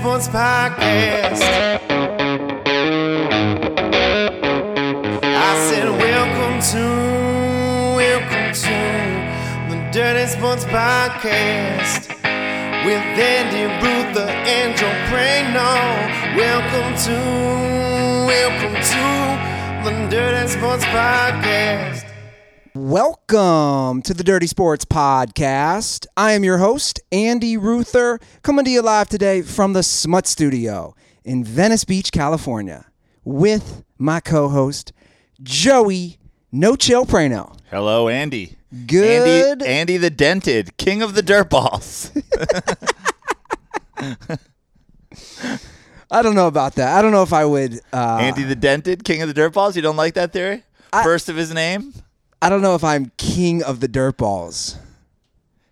Sports Podcast. I said, Welcome to, welcome to the Dirty Sports Podcast with Andy Ruther and Joe Prano. Welcome to, welcome to the Dirty Sports Podcast. Welcome to the Dirty Sports Podcast. I am your host, Andy Ruther, coming to you live today from the Smut Studio in Venice Beach, California, with my co host, Joey No Chill Prano. Hello, Andy. Good. Andy, Andy the Dented, king of the dirt balls. I don't know about that. I don't know if I would. Uh, Andy the Dented, king of the dirt balls. You don't like that theory? First of his name, I don't know if I'm king of the dirt balls.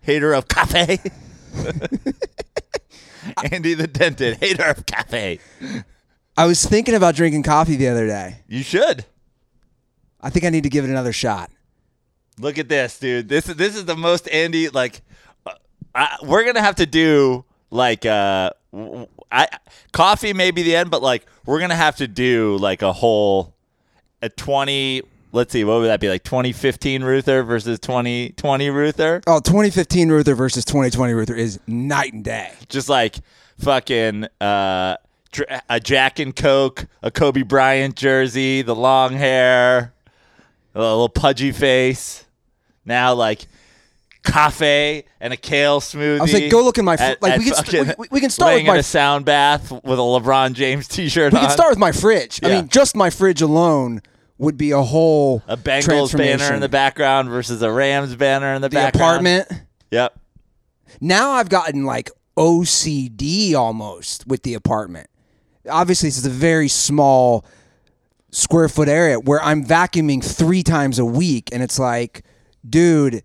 hater of cafe. Andy the Dented, hater of cafe. I was thinking about drinking coffee the other day. You should. I think I need to give it another shot. Look at this, dude. This is this is the most Andy like. Uh, I, we're gonna have to do like uh, I coffee may be the end, but like we're gonna have to do like a whole a twenty. Let's see, what would that be like? Twenty fifteen Ruther versus twenty twenty Ruther. Oh, 2015 Ruther versus 2020 Ruther is night and day. Just like fucking uh, a Jack and Coke, a Kobe Bryant jersey, the long hair, a little pudgy face. Now like cafe and a kale smoothie. I was like, go look in my fr- At- like, at we can st- we- we can start with my- in a sound bath with a LeBron James T-shirt We on. can start with my fridge. I mean, just my fridge alone would be a whole a Bengals banner in the background versus a Rams banner in the, The background. apartment. Yep. Now I've gotten like OCD almost with the apartment. Obviously, this is a very small square foot area where I'm vacuuming three times a week, and it's like, dude,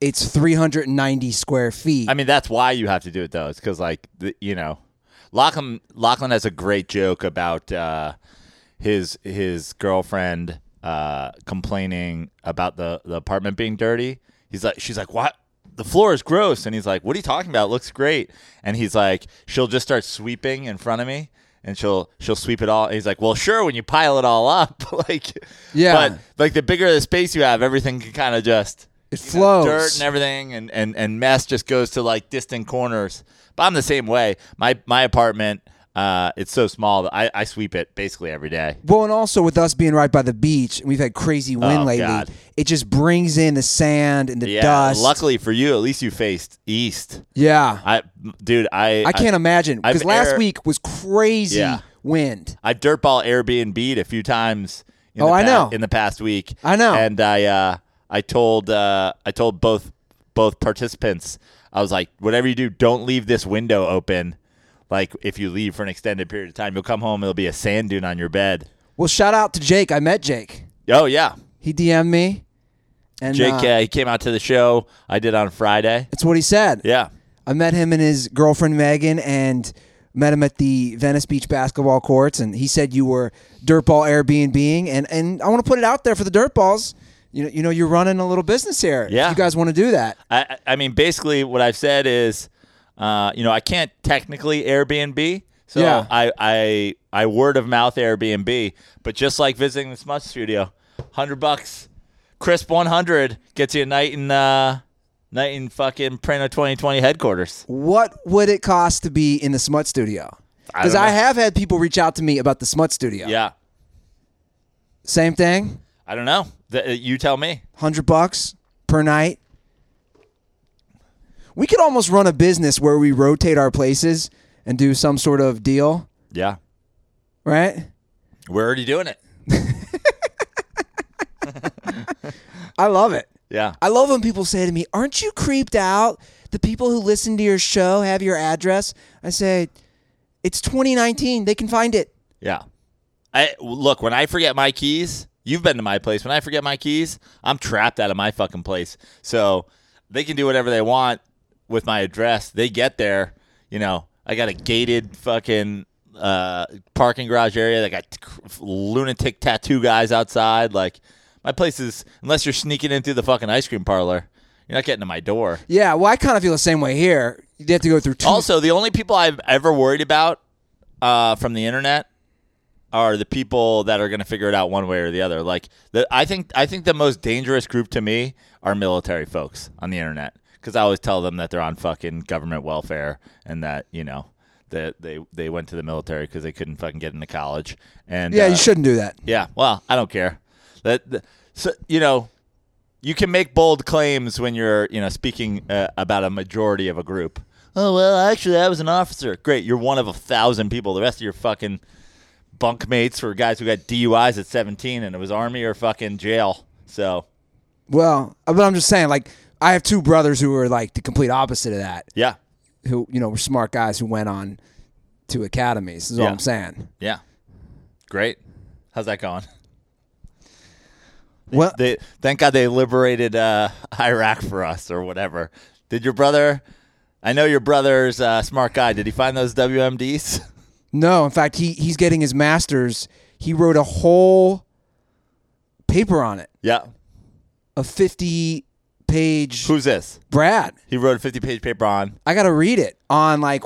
it's 390 square feet. I mean, that's why you have to do it though. It's because like the, you know, Lachlan Lachlan has a great joke about uh, his his girlfriend uh, complaining about the the apartment being dirty. He's like, she's like, what? The floor is gross, and he's like, "What are you talking about? It looks great." And he's like, "She'll just start sweeping in front of me, and she'll she'll sweep it all." And he's like, "Well, sure, when you pile it all up, like, Yeah. but like the bigger the space you have, everything can kind of just it flows. dirt and everything and, and, and mess just goes to like distant corners. But I'm the same way. My my apartment, uh, it's so small that I, I sweep it basically every day. Well, and also with us being right by the beach, and we've had crazy wind Oh, lately. God. It just brings in the sand and the Yeah. dust. Luckily for you, at least you faced east. yeah, I dude, I I can't imagine I've because last air- week was crazy Yeah. wind. I dirtball Airbnb'd a few times. In Oh, the I know. In the past week, I know. and I uh, I told uh, I told both both participants I was like, whatever you do, don't leave this window open. Like if you leave for an extended period of time, you'll come home. It'll be a sand dune on your bed. Well, shout out to Jake. I met Jake. Oh yeah, He DM'd me, and Jake. uh, he came out to the show I did on Friday. that's what he said. Yeah, I met him and his girlfriend Megan, and met him at the Venice Beach basketball courts. And he said you were dirtball Airbnb, and and I want to put it out there for the dirtballs. You know, you know, you're running a little business here. If Yeah. you guys want to do that. I- I mean basically what I've said is, uh, you know, I can't technically Airbnb. So Yeah. I, I I word of mouth Airbnb, but just like visiting the Smut Studio, hundred bucks, crisp one hundred gets you a night in uh, night in fucking Prano twenty twenty headquarters. What would it cost to be in the Smut Studio? Because don't I, have had people reach out to me about the Smut Studio. Yeah, Same thing. I don't know. The, uh, you tell me. Hundred bucks per night. We could almost run a business where we rotate our places and do some sort of deal, Yeah, right? we're already doing it. I love it. Yeah, I love when people say to me, "Aren't you creeped out? The people who listen to your show have your address." I say, "It's 2019. They can find it." yeah. I look when I forget my keys. You've been to my place. When I forget my keys, I'm trapped out of my fucking place. So they can do whatever they want with my address. They get there, you know. I got a gated fucking uh, parking garage area. They got t- lunatic tattoo guys outside. Like my place is unless you're sneaking in through the fucking ice cream parlor, you're not getting to my door. Yeah, well, I kind of feel the same way here. You have to go through two. Also, the only people I've ever worried about uh, from the internet are the people that are going to figure it out one way or the other. Like, the, I think I think the most dangerous group to me are military folks on the internet because I always tell them that they're on fucking government welfare and that you know that they they went to the military because they couldn't fucking get into college. And yeah, uh, you shouldn't do that. yeah, well, I don't care. That that- so you know, you can make bold claims when you're you know speaking uh, about a majority of a group. Oh well, actually, I was an officer. Great, you're one of a thousand people. The rest of your fucking bunkmates were guys who got DUIs at 17, and it was army or fucking jail. So Well, uh, but I'm just saying, like, I have two brothers who are like the complete opposite of that. yeah, Who you know were smart guys who went on to academies. Is all Yeah. I'm saying. yeah, great. How's that going? Well, They thank God they liberated uh, Iraq for us or whatever. Did your brother? I know your brother's a smart guy. Did he find those WMDs? no. In fact, he he's getting his master's. He wrote a whole paper on it, yeah. a 50 page. Who's this? Brad. He wrote a 50 page paper on. I got to read it on like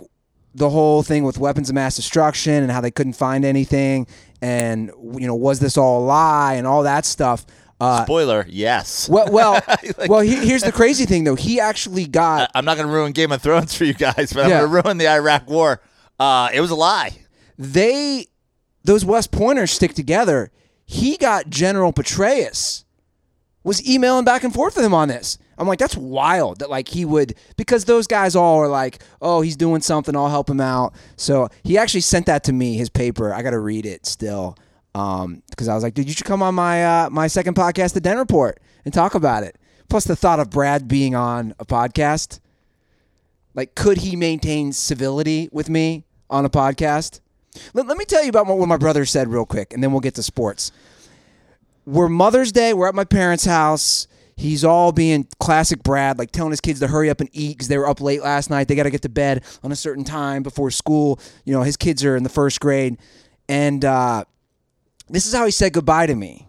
the whole thing with weapons of mass destruction and how they couldn't find anything and you know was this all a lie and all that stuff. Uh, Spoiler, yes. well, well, well. He, here's the crazy thing though. He actually got I'm not going to ruin Game of Thrones for you guys, but I'm going to ruin the Iraq War. Uh, it was a lie. they those West Pointers stick together. He got General Petraeus was emailing back and forth with him on this. I'm like, that's wild that like he would because those guys all are like, oh, he's doing something, I'll help him out. So he actually sent that to me, his paper. I got to read it still. Um, because I was like, dude, you should come on my uh, my second podcast, the Den Report, and talk about it. Plus the thought of Brad being on a podcast, like, could he maintain civility with me on a podcast? Let, let me tell you about what my brother said real quick, and then we'll get to sports. We're Mother's Day. We're at my parents' house. He's all being classic Brad, like telling his kids to hurry up and eat because they were up late last night. They got to get to bed on a certain time before school. You know, his kids are in the first grade. And uh, this is how he said goodbye to me.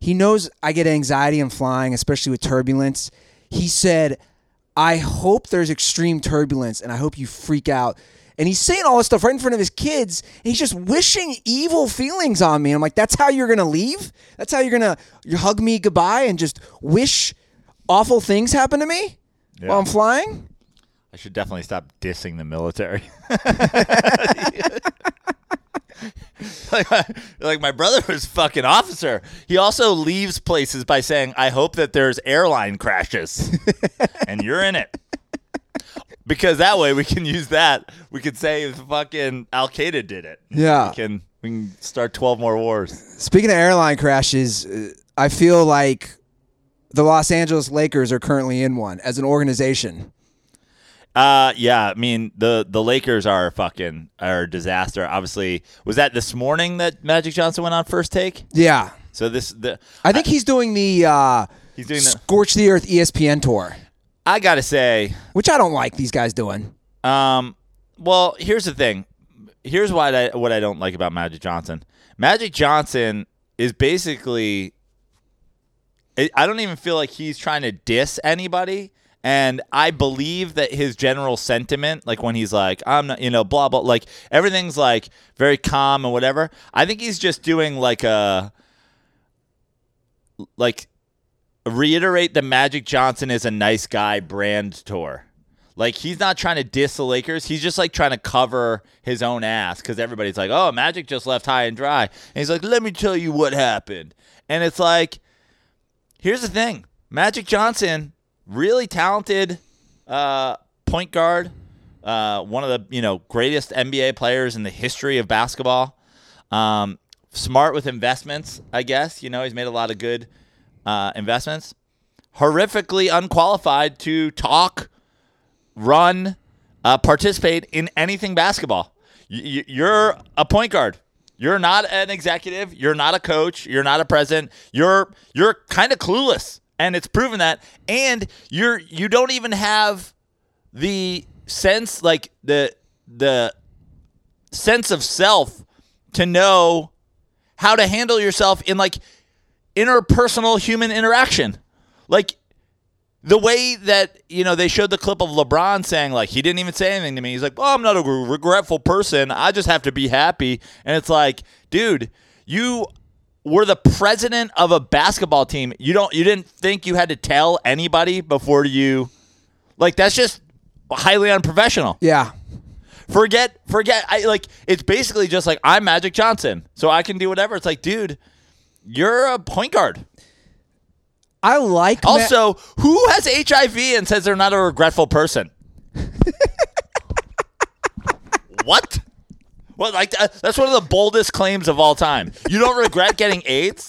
He knows I get anxiety in flying, especially with turbulence. He said, I hope there's extreme turbulence and I hope you freak out. And he's saying all this stuff right in front of his kids. And he's just wishing evil feelings on me. I'm like, that's how you're going to leave? That's how you're going to you hug me goodbye and just wish awful things happen to me while I'm flying? I should definitely stop dissing the military. like, my, like my brother was fucking officer. He also leaves places by saying, "I hope that there's airline crashes, and you're in it." Because that way we can use that. We could say fucking Al Qaeda did it. Yeah. we can we can start twelve more wars. Speaking of airline crashes, uh, I feel like the Los Angeles Lakers are currently in one as an organization. Uh, yeah. I mean the the Lakers are fucking are a disaster. Obviously, was that this morning that Magic Johnson went on first take? Yeah. So this the I think he's doing the uh, He's doing the- Scorch the Earth ESPN tour, I gotta say, which I don't like these guys doing. Um, well, here's the thing. Here's what I what I don't like about Magic Johnson. Magic Johnson is basically. I I don't even feel like he's trying to diss anybody, and I believe that his general sentiment, like when he's like, "I'm not," you know, blah blah, like everything's like very calm and whatever. I think he's just doing like a, like, reiterate the Magic Johnson is a nice guy brand tour. Like he's not trying to diss the Lakers. He's just like trying to cover his own ass because everybody's like, "Oh, Magic just left high and dry," and he's like, "Let me tell you what happened." And it's like, here's the thing: Magic Johnson, really talented uh, point guard, uh, one of the you know greatest NBA players in the history of basketball. Um, smart with investments, I guess. You know, he's made a lot of good uh, investments. Horrifically unqualified to talk run, uh, participate in anything basketball. Y- you're a point guard. You're not an executive. You're not a coach. You're not a president. You're you're kind of clueless, and it's proven that. And you're you don't even have the sense like the the sense of self to know how to handle yourself in like interpersonal human interaction. Like the way that you know they showed the clip of LeBron saying like he didn't even say anything to me. He's like, "Oh, I'm not a regretful person. I just have to be happy." And it's like, dude, you were the president of a basketball team. You don't you didn't think you had to tell anybody before you like that's just highly unprofessional. Yeah. Forget forget I like it's basically just like I'm Magic Johnson. So I can do whatever. It's like, dude, you're a point guard. I like Ma- Also, who has HIV and says they're not a regretful person? what? Well, like uh, that's one of the boldest claims of all time. You don't regret getting AIDS?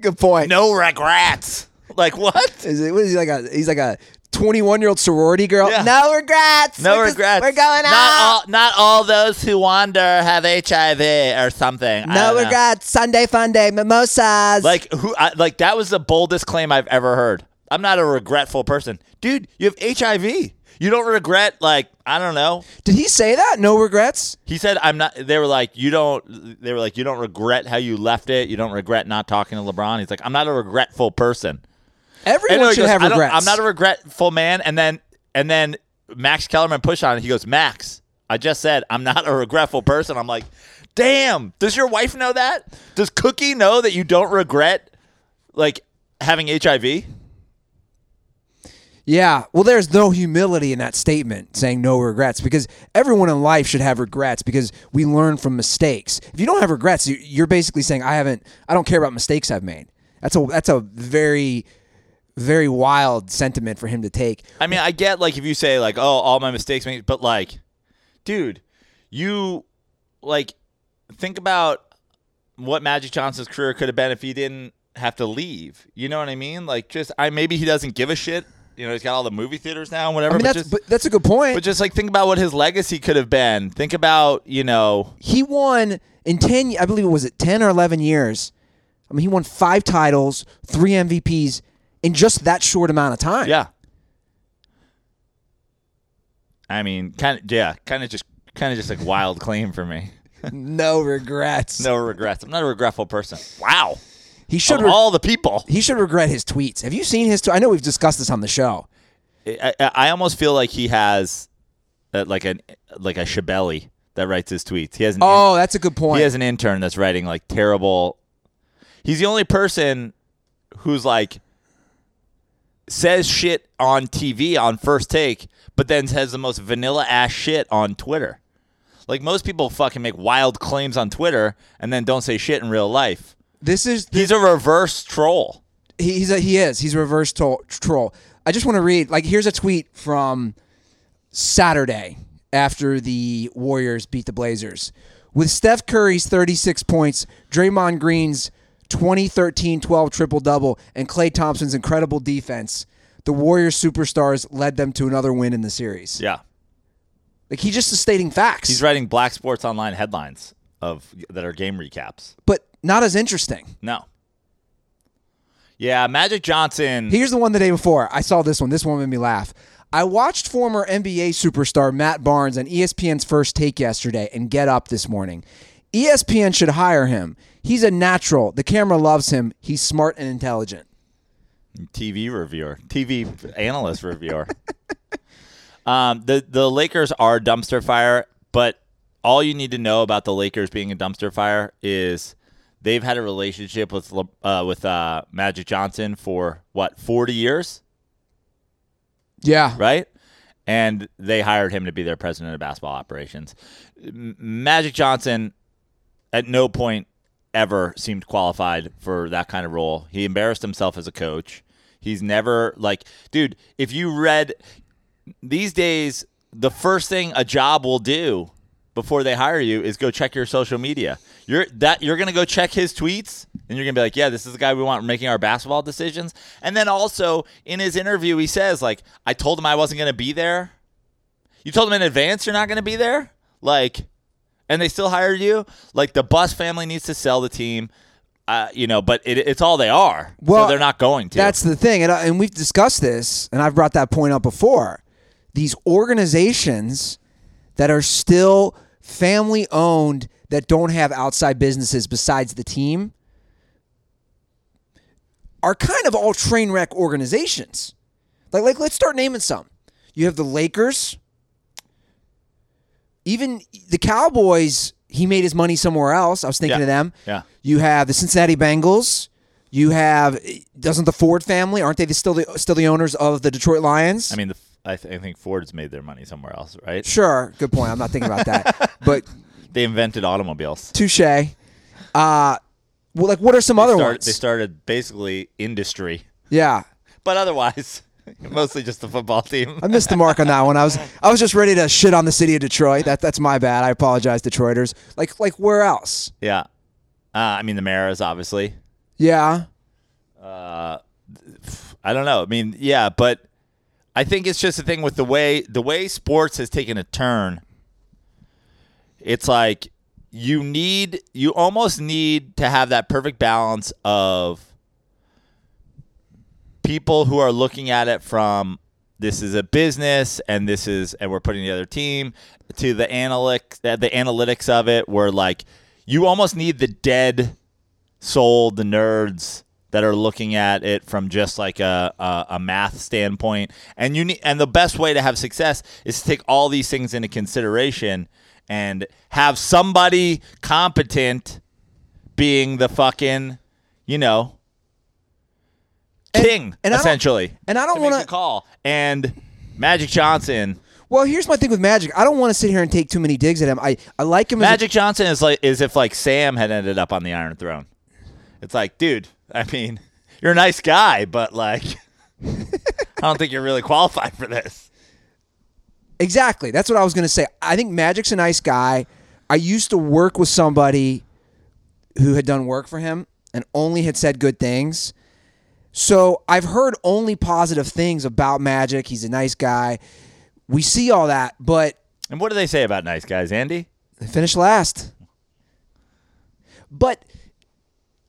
good point. No regrets. Like what? Is it, what is he like a he's like a 21 year old sorority girl? Yeah. No regrets. No We're just- regrets. we're going out. Not all, not all those who wander have HIV or something. No don't know. regrets. Sunday fun day. Mimosas. Like who? I, like that was the boldest claim I've ever heard. I'm not a regretful person, dude. You have HIV. You don't regret like I don't know. did he say that? No regrets. He said I'm not. They were like you don't. They were like you don't regret how you left it. You don't regret not talking to LeBron. He's like I'm not a regretful person. Everyone he should goes, have regrets. I'm not a regretful man. And then and then Max Kellerman pushed on it. He goes, Max, I just said I'm not a regretful person. I'm like, damn. Does your wife know that? Does Cookie know that you don't regret like having HIV? Yeah. Well, there's no humility in that statement saying no regrets because everyone in life should have regrets because we learn from mistakes. If you don't have regrets, you- you're basically saying I haven't I don't care about mistakes I've made. That's a that's a very very wild sentiment for him to take. I mean, I get like if you say like, oh, all my mistakes, made, but like, dude, you like think about what Magic Johnson's career could have been if he didn't have to leave. You know what I mean? Like, just I maybe he doesn't give a shit. You know, he's got all the movie theaters now and whatever. I mean but that's just, but that's a good point. but just like think about what his legacy could have been. Think about you know, he won in 10 I believe it was it 10 or 11 years. I mean he won 5 titles, 3 MVPs in just that short amount of time. yeah. I mean, kind of, yeah, kind of just, kind of just like wild claim for me. No regrets. No regrets. I'm not a regretful person. Wow. He should re- all the people. he should regret his tweets. Have you seen his tw- I know we've discussed this on the show. I, I I almost feel like he has uh, like an like a Shabelli that writes his tweets. He has an Oh, that's a good point. he has an intern that's writing like terrible. He's the only person who's like says shit on TV on first take, but then says the most vanilla ass shit on Twitter. Like most people fucking make wild claims on Twitter and then don't say shit in real life. This is He's a reverse troll. he, he's a, he is he's a reverse to- troll. I just want to read like here's a tweet from Saturday after the Warriors beat the Blazers. With Steph Curry's 36 points, Draymond Green's 2013-12 triple double, and Klay Thompson's incredible defense, the Warriors superstars led them to another win in the series. Yeah. Like he just is stating facts, He's writing Black Sports Online headlines of that are game recaps. but not as interesting. No. Yeah, Magic Johnson. Here's the one the day before. I saw this one. This one made me laugh. I watched former NBA superstar Matt Barnes on ESPN's first take yesterday and Get Up this morning. ESPN should hire him. He's a natural. The camera loves him. He's smart and intelligent. TV reviewer, TV analyst reviewer. um, the the Lakers are dumpster fire, but all you need to know about the Lakers being a dumpster fire is they've had a relationship with uh, with uh, Magic Johnson for what forty years, Yeah. right? And they hired him to be their president of basketball operations. Magic Johnson, at no point ever seemed qualified for that kind of role. He embarrassed himself as a coach. He's never like, dude, if you read these days, the first thing a job will do before they hire you is go check your social media. You're that you're gonna go check his tweets and you're gonna be like, yeah, this is the guy we want making our basketball decisions. And then also in his interview, he says like, I told him I wasn't gonna be there. You told him in advance you're not gonna be there, like, and they still hired you. Like the Buss family needs to sell the team. Uh, you know, but it, it's all they are. Well, so they're not going to. That's the thing. And, and we've discussed this, and I've brought that point up before. These organizations that are still family owned that don't have outside businesses besides the team are kind of all train wreck organizations. Like, like let's start naming some. You have the Lakers. Even the Cowboys, he made his money somewhere else. I was thinking Yeah. of them. Yeah. You have the Cincinnati Bengals. You have doesn't the Ford family aren't they the, still the still the owners of the Detroit Lions? I mean, the, I, th- I think Ford's made their money somewhere else, right? sure, good point. I'm not thinking about that, but They invented automobiles. touche. Uh, well, like what are some They other started, ones? They started basically industry, yeah, but otherwise, mostly just the football team. I missed the mark on that one. I was I was just ready to shit on the city of Detroit. That that's my bad. I apologize, Detroiters. Like like where else? Yeah. Uh, I mean, the Maras, obviously. Yeah, I don't know. I mean, yeah, but I think it's just a thing with the way the way sports has taken a turn. It's like you need you almost need to have that perfect balance of people who are looking at it from this is a business and this is and we're putting the other team to the analytics the analytics of it where like you almost need the dead soul the nerds that are looking at it from just like a, a, a math standpoint. And you need and the best way to have success is to take all these things into consideration and have somebody competent being the fucking you know king and I essentially and I don't to make wanna- call and magic johnson Well, here's my thing with Magic. I don't want to sit here and take too many digs at him. I, I like him. Magic Johnson is like is if like Sam had ended up on the Iron Throne. It's like, dude, I mean, you're a nice guy, but like I don't think you're really qualified for this. Exactly. That's what I was going to say. I think Magic's a nice guy. I used to work with somebody who had done work for him and only had said good things. So I've heard only positive things about Magic. He's a nice guy. We see all that, but And what do they say about nice guys, Andy? They finish last. But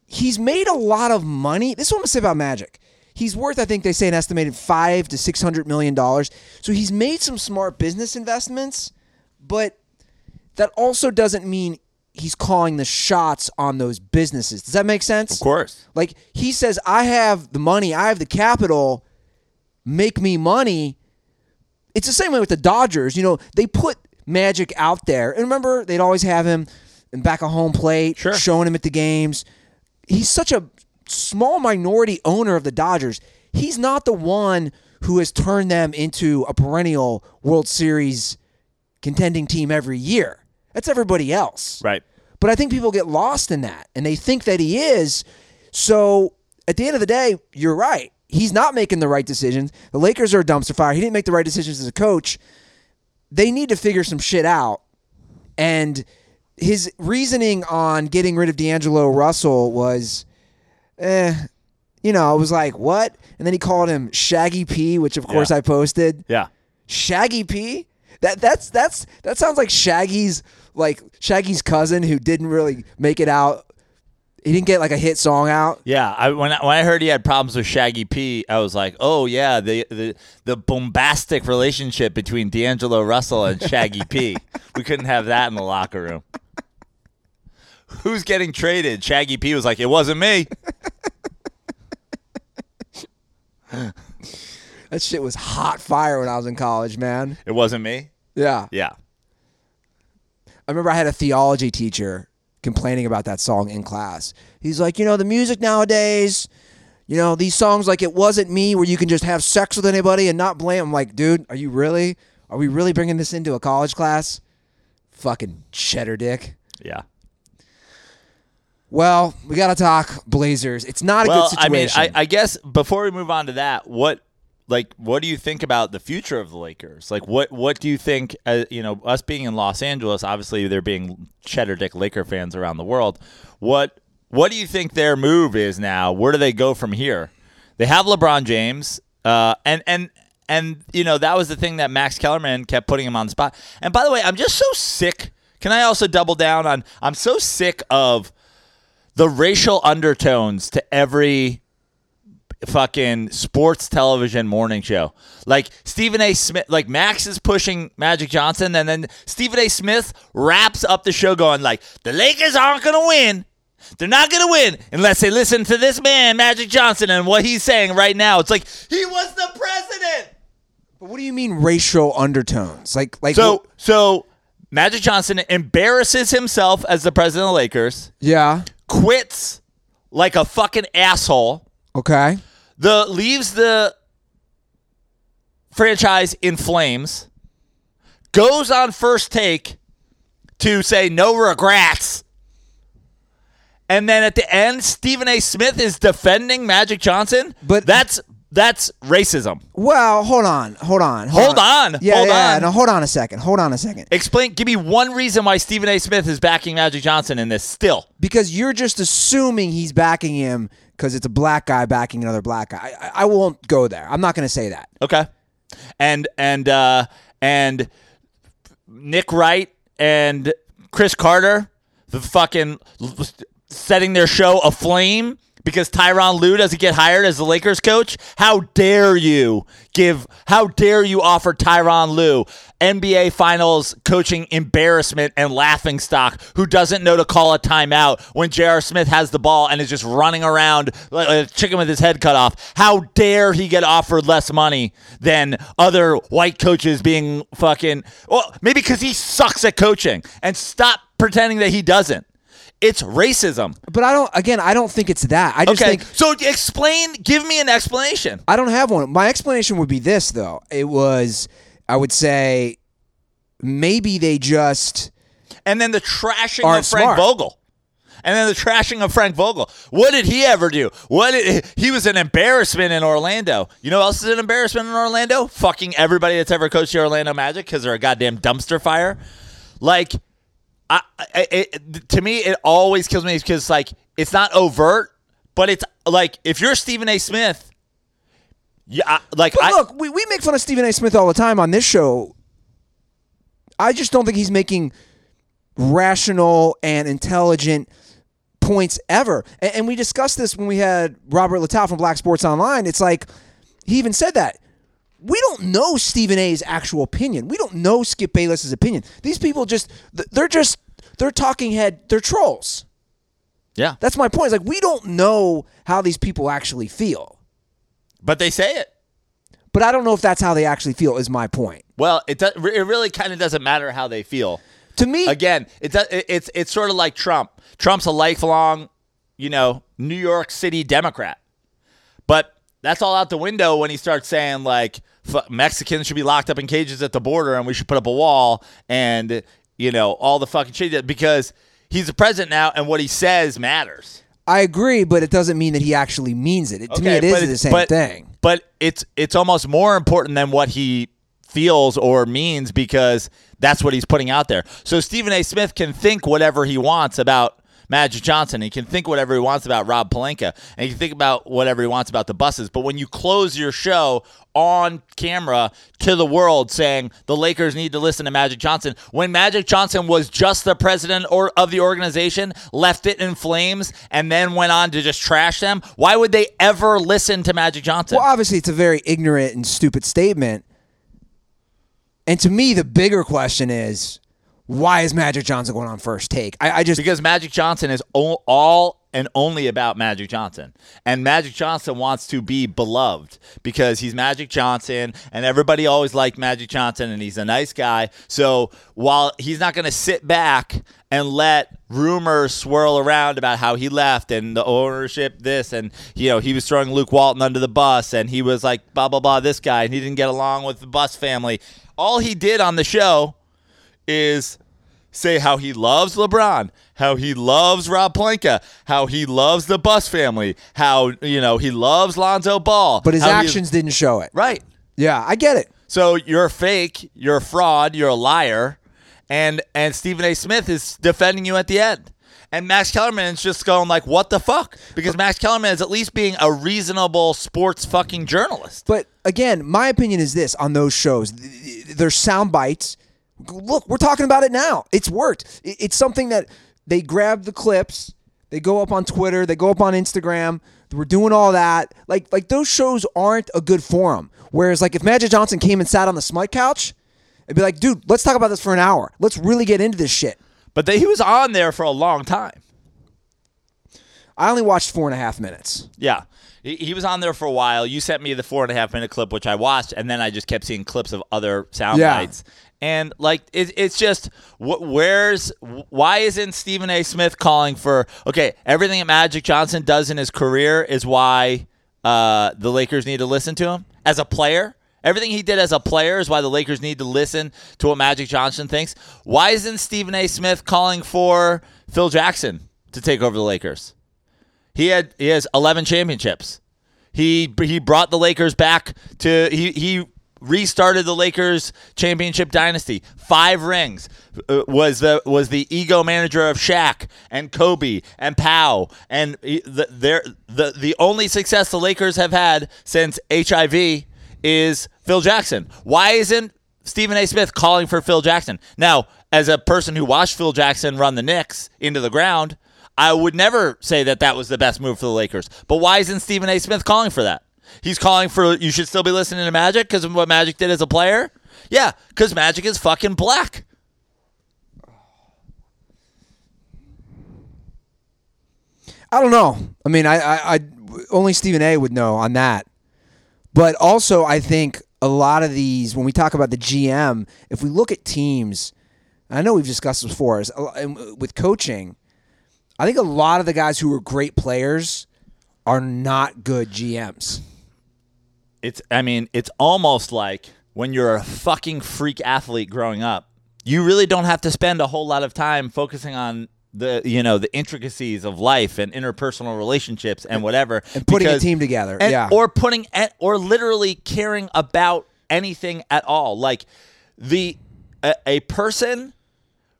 he's made a lot of money. This is what I'm gonna say about Magic. He's worth, I think they say, an estimated five to six hundred million dollars. So he's made some smart business investments, but that also doesn't mean he's calling the shots on those businesses. Does that make sense? Of course. Like he says, I have the money, I have the capital, make me money. It's the same way with the Dodgers. You know, they put Magic out there. And remember, they'd always have him in back of home plate, Sure. showing him at the games. He's such a small minority owner of the Dodgers. He's not the one who has turned them into a perennial World Series contending team every year. That's everybody else. Right. But I think people get lost in that and they think that he is. So at the end of the day, you're right. He's not making the right decisions. The Lakers are a dumpster fire. He didn't make the right decisions as a coach. They need to figure some shit out. And his reasoning on getting rid of D'Angelo Russell was, eh, you know, I was like, what? And then he called him Shaggy P, which of course Yeah. I posted. Yeah. Shaggy P? That that's that's that sounds like Shaggy's like Shaggy's cousin who didn't really make it out. He didn't get like a hit song out. Yeah, I, when I, when I heard he had problems with Shaggy P, I was like, "Oh yeah, the the the bombastic relationship between D'Angelo Russell and Shaggy P. We couldn't have that in the locker room." Who's getting traded? Shaggy P was like, "It wasn't me." That shit was hot fire when I was in college, man. It wasn't me. Yeah. Yeah. I remember I had a theology teacher complaining about that song in class. He's like, you know, the music nowadays, you know, these songs like it wasn't me where you can just have sex with anybody and not blame. I'm like, dude, are you really? Are we really bringing this into a college class? Fucking cheddar dick. Yeah. Well, we got to talk Blazers. It's not a Well, good I mean. I, I guess before we move on to that, what like what do you think about the future of the Lakers? Like, what what do you think? Uh, you know, us being in Los Angeles, obviously there being cheddar dick Laker fans around the world. What what do you think their move is now? Where do they go from here? They have LeBron James, uh, and and and you know that was the thing that Max Kellerman kept putting him on the spot. And by the way, I'm just so sick. Can I also double down on? I'm so sick of the racial undertones to every fucking sports television morning show. Like Stephen A. Smith, like Max is pushing Magic Johnson, and then Stephen A. Smith wraps up the show going like, "The Lakers aren't gonna win. They're not going to win unless they listen to this man, Magic Johnson, and what he's saying right now. It's like he was the president. But what do you mean racial undertones? Like like So what- so Magic Johnson embarrasses himself as the president of the Lakers, yeah. quits like a fucking asshole. Okay. The leaves the franchise in flames. Goes on first take to say no regrets. And then at the end, Stephen A. Smith is defending Magic Johnson. But- that's that's racism. Well, hold on, hold on, Hold on, Yeah, hold yeah. on. No, hold on a second. Hold on a second. Explain. Give me one reason why Stephen A. Smith is backing Magic Johnson in this. Still, Because you're just assuming he's backing him because it's a black guy backing another black guy. I, I, won't go there. I'm not going to say that. okay. And and uh, and Nick Wright and Chris Carter, the fucking setting their show aflame because Tyronn Lue doesn't get hired as the Lakers coach. How dare you give? How dare you offer Tyronn Lue NBA Finals coaching embarrassment and laughing stock who doesn't know to call a timeout when J.R. Smith has the ball and is just running around like a chicken with his head cut off? How dare he get offered less money than other white coaches being fucking? Well, maybe because he sucks at coaching and stop pretending that he doesn't. It's racism. But I don't. Again, I don't think it's that. I just Okay, think so explain. Give me an explanation. I don't have one. My explanation would be this, though. It was, I would say, maybe they just. And then the trashing of Frank smart. Vogel. And then the trashing of Frank Vogel. What did he ever do? What did, he was an embarrassment in Orlando. You know else is an embarrassment in Orlando? Fucking everybody that's ever coached the Orlando Magic because they're a goddamn dumpster fire. Like, I, I it, to me, it always kills me because like it's not overt, but it's like if you're Stephen A. Smith, yeah, I- like But I look, we, we make fun of Stephen A. Smith all the time on this show. I just don't think he's making rational and intelligent points ever. And, and we discussed this when we had Robert Littal from Black Sports Online. It's like he even said that. We don't know Stephen A's actual opinion. We don't know Skip Bayless's opinion. These people just they're just they're talking head, they're trolls. yeah, That's my point. It's like we don't know how these people actually feel. but they say it. But I don't know if that's how they actually feel is my point. Well, it does, it really kind of doesn't matter how they feel. To me, Again, it does, it- it's it's sort of like Trump. Trump's a lifelong, you know, New York City Democrat, that's all out the window when he starts saying like f- Mexicans should be locked up in cages at the border and we should put up a wall and you know all the fucking shit because he's the president now and what he says matters. I agree, but it doesn't mean that he actually means it. It- to me, Okay, it is the same but- thing. But it's it's almost more important than what he feels or means because that's what he's putting out there. So Stephen A. Smith can think whatever he wants about Magic Johnson. He can think whatever he wants about Rob Pelinka, and he can think about whatever he wants about the Busses. But when you close your show on camera to the world saying the Lakers need to listen to Magic Johnson, when Magic Johnson was just the president or of the organization, left it in flames, and then went on to just trash them, why would they ever listen to Magic Johnson? Well, obviously, it's a very ignorant and stupid statement. And to me, the bigger question is, why is Magic Johnson going on first take? I, I just because Magic Johnson is o- all and only about Magic Johnson. And Magic Johnson wants to be beloved because he's Magic Johnson and everybody always liked Magic Johnson and he's a nice guy. So while he's not going to sit back and let rumors swirl around about how he left and the ownership this and you know he was throwing Luke Walton under the bus and he was like blah blah blah this guy and he didn't get along with the Buss family. All he did on the show is say how he loves LeBron, how he loves Rob Pelinka, how he loves the Buss family, how you know he loves Lonzo Ball. but his how he- actions didn't show it. right. Yeah, I get it. So you're fake, you're a fraud, you're a liar, and and Stephen A. Smith is defending you at the end. And Max Kellerman is just going like, "What the fuck?" Because Max Kellerman is at least being a reasonable sports fucking journalist. But again, my opinion is this on those shows. th- th- There's sound bites. Look, we're talking about it now. It's worked. It's something that they grab the clips, they go up on Twitter, they go up on Instagram. We're doing all that. Like like those shows aren't a good forum. Whereas like if Magic Johnson came and sat on the smut couch, it'd be like, dude, let's talk about this for an hour. Let's really get into this shit. But they, he was on there for a long time. I only watched four and a half minutes. Yeah. He, he was on there for a while. You sent me the four and a half minute clip, which I watched, and then I just kept seeing clips of other sound Yeah. bites. And like it, it's just wh- where's why isn't Stephen A. Smith calling for okay everything that Magic Johnson does in his career is why uh, the Lakers need to listen to him as a player. Everything he did as a player is why the Lakers need to listen to what Magic Johnson thinks. Why isn't Stephen A. Smith calling for Phil Jackson to take over the Lakers? He had he has 11 championships. He he brought the Lakers back to he he restarted the Lakers championship dynasty. Five rings uh, was the was the ego manager of Shaq and Kobe and Powell and the the the only success the Lakers have had since HIV is Phil Jackson. Why isn't Stephen A. Smith calling for Phil Jackson? Now, as a person who watched Phil Jackson run the Knicks into the ground, I would never say that that was the best move for the Lakers. But why isn't Stephen A. Smith calling for that? He's calling for you should still be listening to Magic because of what Magic did as a player. Yeah, because Magic is fucking black. I don't know. I mean, I, I, I only Stephen A. would know on that. But also, I think a lot of these, when we talk about the GM, if we look at teams, I know we've discussed this before, is, with coaching, I think a lot of the guys who are great players are not good GMs. It's I mean, it's almost like when you're a fucking freak athlete growing up, you really don't have to spend a whole lot of time focusing on the you know the intricacies of life and interpersonal relationships and whatever And putting a team together, and- yeah. or putting or literally caring about anything at all like the a, a person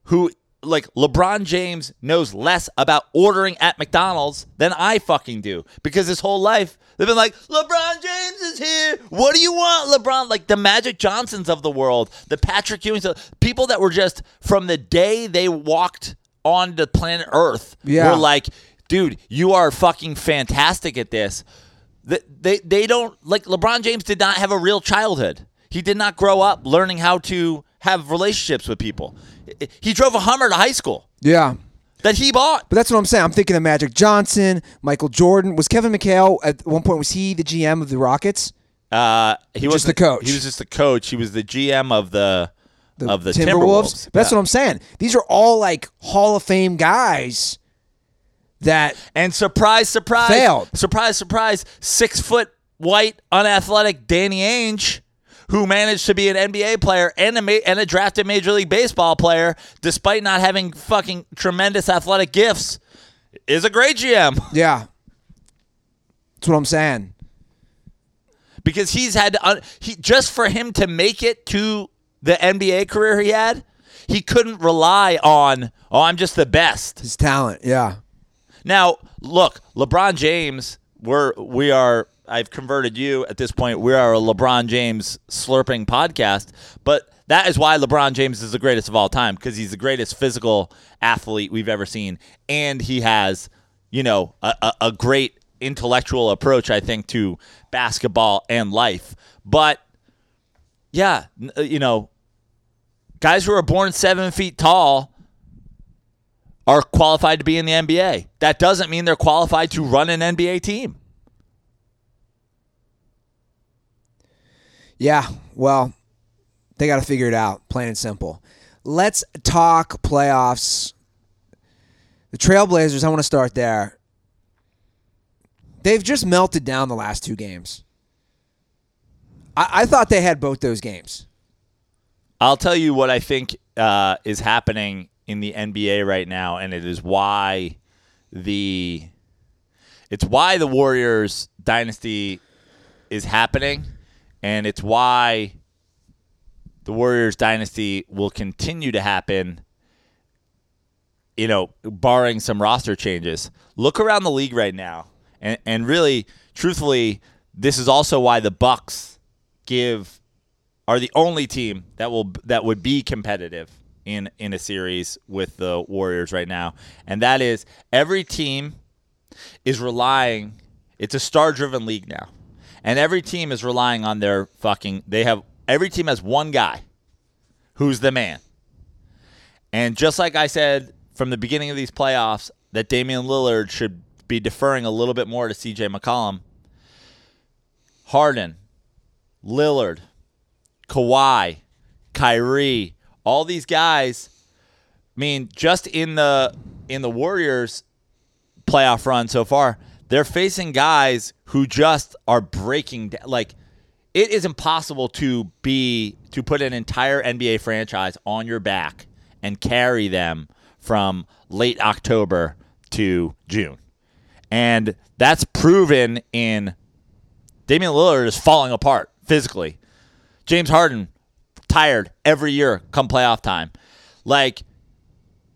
who like LeBron James knows less about ordering at McDonald's than I fucking do because his whole life they've been like LeBron James is here. What do you want, LeBron? Like the Magic Johnsons of the world, the Patrick Ewings, people that were just from the day they walked on the planet Earth Yeah. were like, dude, you are fucking fantastic at this. They, they they don't like LeBron James did not have a real childhood. He did not grow up learning how to have relationships with people. He drove a Hummer to high school Yeah. that he bought. But that's what I'm saying. I'm thinking of Magic Johnson, Michael Jordan. Was Kevin McHale at one point? Was he the GM of the Rockets? Uh, he was the coach. He was just the coach. He was the GM of the, of the Timberwolves. Timberwolves. That's Yeah. what I'm saying. These are all like Hall of Fame guys that And surprise, surprise, Failed. Surprise, surprise. Six foot white, unathletic Danny Ainge, who managed to be an NBA player and a ma- and a drafted Major League Baseball player, despite not having fucking tremendous athletic gifts, is a great GM yeah. That's what I'm saying. because he's had to, un- he just for him to make it to the NBA career he had. He couldn't rely on, oh, I'm just the best. His talent. Yeah. Now, look, LeBron James, we're we are I've converted you at this point. We are a LeBron James slurping podcast, but that is why LeBron James is the greatest of all time because he's the greatest physical athlete we've ever seen, and he has, you know, a, a, a great intellectual approach, I think, to basketball and life. But yeah, uh, you know, guys who are born seven feet tall are qualified to be in the NBA. That doesn't mean they're qualified to run an NBA team. Yeah. Well, they got to figure it out, plain and simple. Let's talk playoffs. The Trailblazers, I want to start there. They've just melted down the last two games. I, I thought they had both those games. I'll tell you what I think uh, is happening in the NBA right now, and it is why the it's why the Warriors dynasty is happening, and it's why the Warriors dynasty will continue to happen. You know, barring some roster changes. Look around the league right now, and and really, truthfully, this is also why the Bucks give are the only team that will that would be competitive in in a series with the Warriors right now, and that is every team is relying. It's a star-driven league now, and every team is relying on their fucking. They have every team has one guy, who's the man, and just like I said from the beginning of these playoffs, that Damian Lillard should be deferring a little bit more to CJ McCollum. Harden, Lillard, Kawhi, Kyrie, all these guys. I mean, just in the in the Warriors playoff run so far, they're facing guys who just are breaking down. Like it is impossible to be to put an entire NBA franchise on your back and carry them from late October to June. And that's proven in Damian Lillard is falling apart physically. James Harden tired every year come playoff time. Like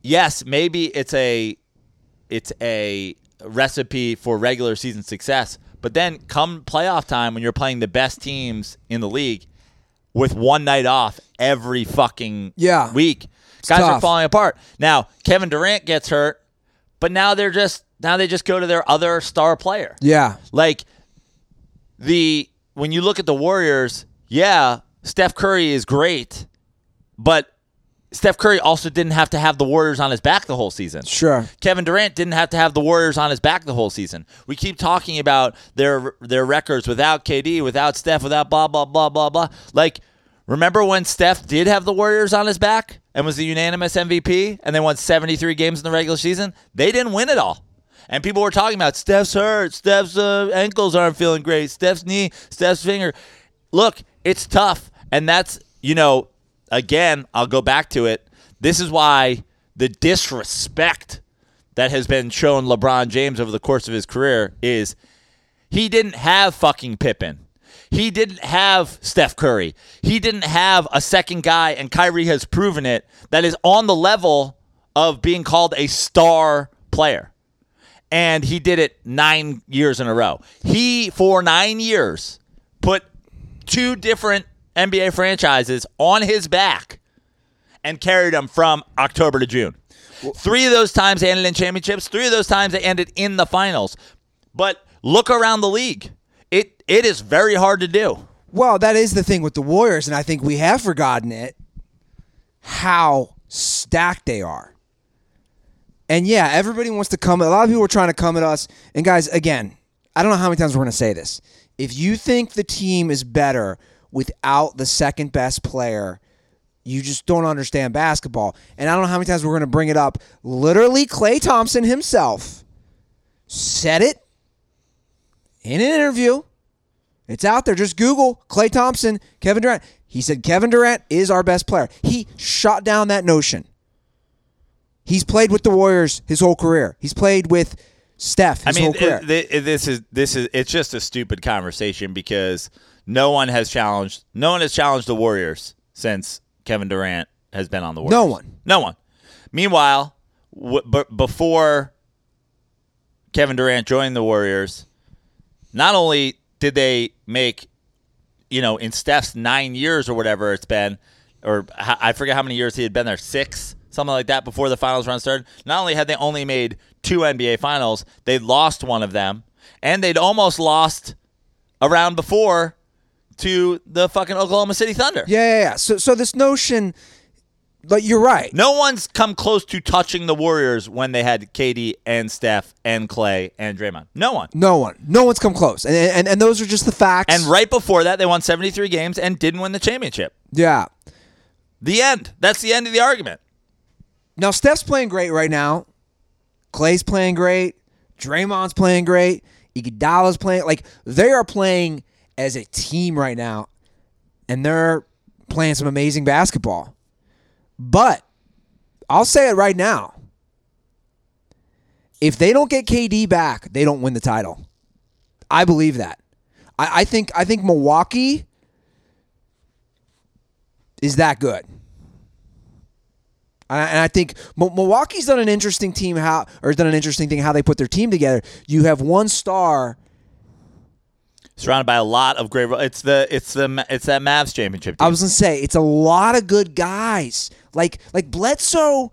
yes, maybe it's a it's a recipe for regular season success, but then come playoff time when you're playing the best teams in the league with one night off every fucking Yeah. week, guys are falling apart. Now, Kevin Durant gets hurt, but now they're just now they just go to their other star player. Yeah. Like the when you look at the Warriors, yeah, Steph Curry is great, but Steph Curry also didn't have to have the Warriors on his back the whole season. Sure. Kevin Durant didn't have to have the Warriors on his back the whole season. We keep talking about their their records without KD, without Steph, without blah blah blah blah blah. Like, remember when Steph did have the Warriors on his back and was the unanimous MVP, and they won seventy three games in the regular season? They didn't win it all. And people were talking about Steph's hurt, Steph's uh, ankles aren't feeling great, Steph's knee, Steph's finger. Look, it's tough, and that's you know, again, I'll go back to it. This is why the disrespect that has been shown LeBron James over the course of his career is he didn't have fucking Pippen. He didn't have Steph Curry. He didn't have a second guy, and Kyrie has proven it, that is on the level of being called a star player. And he did it nine years in a row. He, for nine years, put two different NBA franchises on his back and carried them from October to June. Three of those times they ended in championships. Three of those times they ended in the finals. But look around the league. It it is very hard to do. Well, that is the thing with the Warriors, and I think we have forgotten it how stacked they are. And yeah, everybody wants to come. A lot of people are trying to come at us. And guys, again, I don't know how many times we're going to say this. If you think the team is better without the second best player, you just don't understand basketball. And I don't know how many times we're going to bring it up. Literally, Klay Thompson himself said it in an interview. It's out there. Just Google Klay Thompson, Kevin Durant. He said Kevin Durant is our best player. He shot down that notion. He's played with the Warriors his whole career. He's played with Steph I his mean, whole career. it- it- this is this is it's just a stupid conversation because no one has challenged no one has challenged the Warriors since Kevin Durant has been on the Warriors. No one. No one. Meanwhile, w- b- before Kevin Durant joined the Warriors, not only did they make, you know, in Steph's nine years or whatever it's been, or h- I forget how many years he had been there, six, something like that, before the finals run started. Not only had they only made two NBA finals, they'd lost one of them, and they'd almost lost a round before to the fucking Oklahoma City Thunder. yeah, yeah, yeah. So, so this notion, but you're right. No one's come close to touching the Warriors when they had KD and Steph and Klay and Draymond. No one. No one. No one's come close. And, and, and those are just the facts. And right before that, they won 73 games and didn't win the championship. yeah. The end. That's the end of the argument. Now Steph's playing great right now. Klay's playing great. Draymond's playing great. Iguodala's playing like they are playing as a team right now, and they're playing some amazing basketball. But I'll say it right now: if they don't get KD back, they don't win the title. I believe that. I, I think I think Milwaukee is that good. And I, think Milwaukee's done an interesting team how or done an interesting thing how they put their team together. You have one star. Surrounded by a lot of great. It's the it's the it's that Mavs championship. I was gonna say it's a lot of good guys. Like like Bledsoe,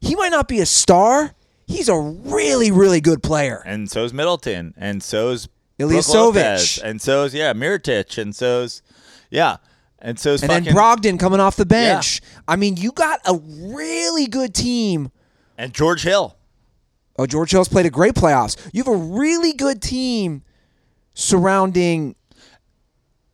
he might not be a star. He's a really really good player. and so's Middleton, and so's Ilyasovich. And so's yeah Mirotic, and so's yeah, and so's And fucking then Brogdon coming off the bench. I mean, you got a really good team. and George Hill. Oh, George Hill's played a great playoffs. You have a really good team surrounding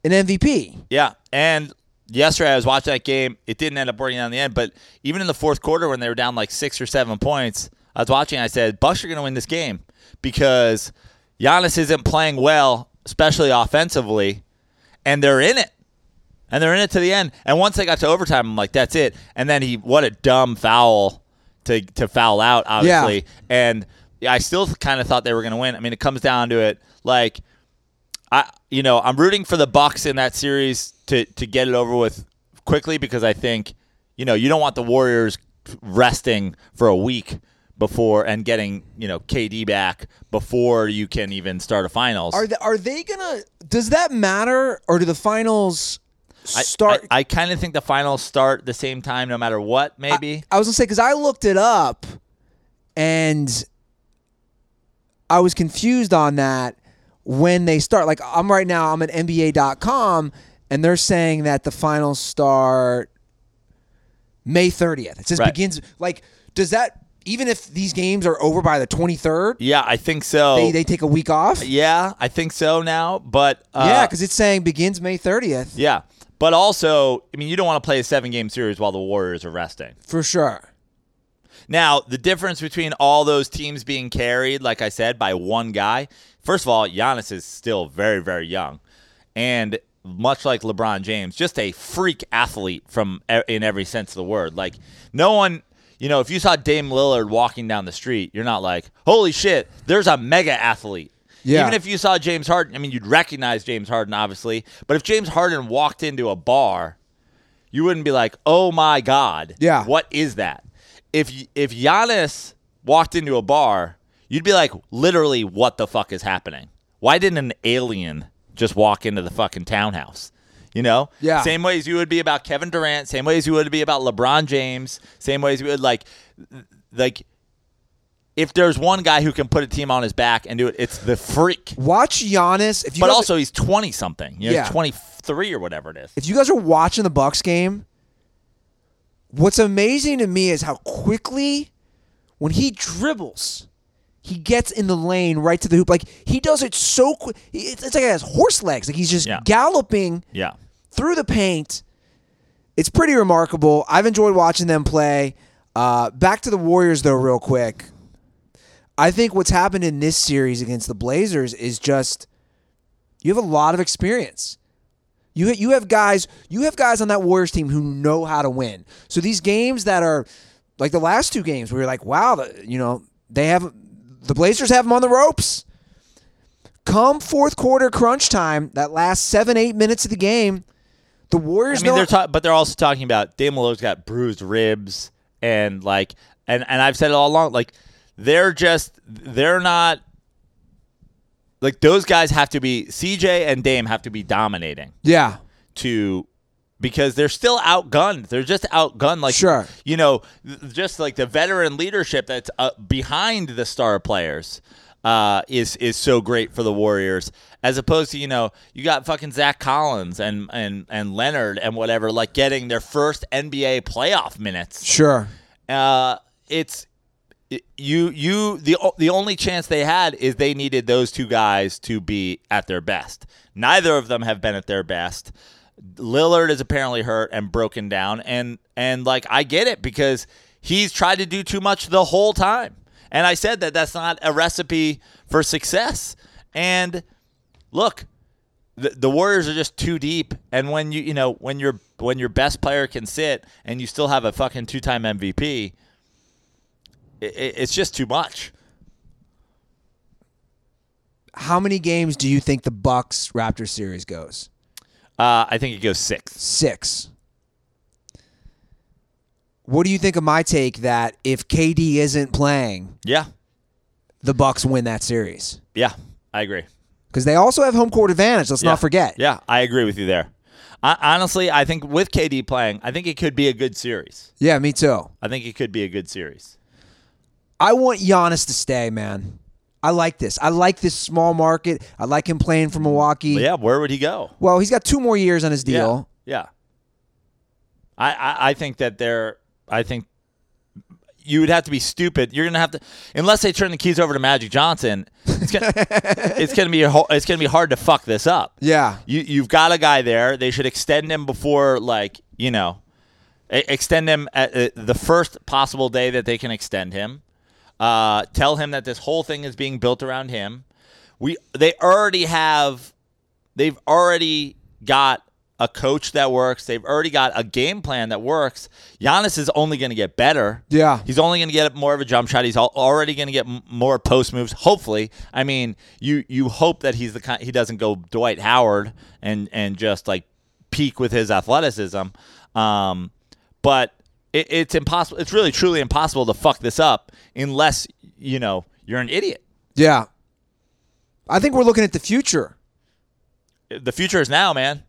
an MVP. Yeah, and yesterday I was watching that game. It didn't end up working out in the end, but even in the fourth quarter when they were down like six or seven points, I was watching. I said, "Bucks are going to win this game because Giannis isn't playing well, especially offensively, and they're in it." And they're in it to the end. And once they got to overtime, I'm like, that's it. And then he, what a dumb foul to to foul out, obviously. And I still kind of thought they were going to win. I mean, it comes down to it. Like, I, you know, I'm rooting for the Bucks in that series to to get it over with quickly because I think, you know, you don't want the Warriors resting for a week before and getting you know KD back before you can even start a finals. Are they, are they gonna? Does that matter, or do the finals start? I, I kind of think the finals start the same time, no matter what. Maybe. I was gonna say because I looked it up, and I was confused on that when they start. Like I'm right now, I'm at NBA.com, and they're saying that the finals start May 30th. It says Right. begins. Like, does that even if these games are over by the 23rd, yeah, I think so. they they take a week off? yeah, I think so now. But uh, yeah, because it's saying begins May 30th yeah, but also, I mean, you don't want to play a seven game series while the Warriors are resting. for sure. Now, the difference between all those teams being carried, like I said, by one guy, first of all, Giannis is still very, very young. And much like LeBron James, just a freak athlete from in every sense of the word. Like no one, you know, if you saw Dame Lillard walking down the street, you're not like, "Holy shit, there's a mega athlete." Yeah. Even if you saw James Harden, I mean, you'd recognize James Harden obviously, but if James Harden walked into a bar, you wouldn't be like, "Oh my god." Yeah. What is that? If if Giannis walked into a bar, you'd be like, literally, what the fuck is happening? Why didn't an alien just walk into the fucking townhouse? You know? Yeah. Same ways you would be about Kevin Durant, same ways you would be about LeBron James, same ways you would like like if there's one guy who can put a team on his back and do it, it's the freak. Watch Giannis. If you But guys- also he's twenty something. You know, Yeah. twenty three or whatever it is. if you guys are watching the Bucks game, what's amazing to me is how quickly when he dribbles, he gets in the lane right to the hoop. Like he does it so quick. It's, it's like he has horse legs. Like he's just Yeah. galloping Yeah. through the paint. It's pretty remarkable. I've enjoyed watching them play. Uh, back to the Warriors, though, real quick. I think what's happened in this series against the Blazers is just you have a lot of experience. You you have guys you have guys on that Warriors team who know how to win. So these games that are like the last two games, we were like, wow, the, you know they have the Blazers have them on the ropes. Come fourth quarter crunch time, that last seven eight minutes of the game, the Warriors I mean, they're ta- but they're also talking about Dame Lillard's got bruised ribs and like, and and I've said it all along. Like, they're just they're not like those guys have to be CJ and Dame have to be dominating yeah, to because they're still outgunned. They're just outgunned. Like Sure. you know, just like the veteran leadership that's uh, behind the star players. Uh, is is so great for the Warriors as opposed to you know you got fucking Zach Collins and and and Leonard and whatever like getting their first NBA playoff minutes sure. uh, it's it- you you the the only chance they had is they needed those two guys to be at their best. Neither of them have been at their best. Lillard is apparently hurt and broken down, and and like I get it because he's tried to do too much the whole time. And I said that that's not a recipe for success. And look, the, the Warriors are just too deep, and when you you know when your when your best player can sit and you still have a fucking two time MVP, i i- it's just too much. How many games do you think the Bucks Raptors series goes? Uh, I think it goes six. Six. What do you think of my take that if KD isn't playing, Yeah, the Bucks win that series? yeah, I agree. Because they also have home court advantage. Let's Yeah. not forget. Yeah, I agree with you there. I, honestly, I think with KD playing, I think it could be a good series. Yeah, me too. I think it could be a good series. I want Giannis to stay, man. I like this. I like this small market. I like him playing for Milwaukee. Yeah, where would he go? Well, he's got two more years on his deal. Yeah, yeah. I, I, I think that they're. I think you would have to be stupid. You're gonna have to unless they turn the keys over to Magic Johnson. It's gonna it's gonna be ho- it's gonna be hard to fuck this up. Yeah. You you've got a guy there. They should extend him before like you know, extend him at uh, the first possible day that they can extend him. Uh, tell him that this whole thing is being built around him. We they already have they've already got a coach that works. They've already got a game plan that works. Giannis is only going to get better. Yeah. He's only going to get more of a jump shot. He's already going to get more post moves. Hopefully, I mean, you you hope that he's the kind he doesn't go Dwight Howard and and just like peak with his athleticism. Um, but it, it's impossible. It's really truly impossible to fuck this up unless you know you're an idiot. Yeah. I think we're looking at the future. The future is now, man.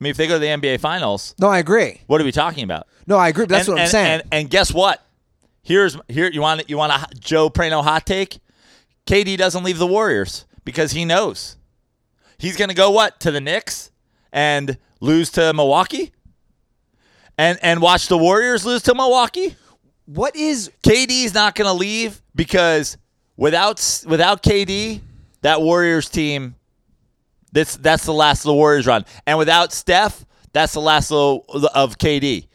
I mean, if they go to the NBA Finals, No, I agree. what are we talking about? No, I agree. That's and, what I'm and- saying. And, and guess what? Here's here you want you want a Joe Prano hot take? KD doesn't leave the Warriors because he knows he's going to go what to the Knicks and lose to Milwaukee, and and watch the Warriors lose to Milwaukee. what is KD's not going to leave because without without KD, that Warriors team, that's that's the last of the Warriors run, and without Steph, that's the last of, of KD.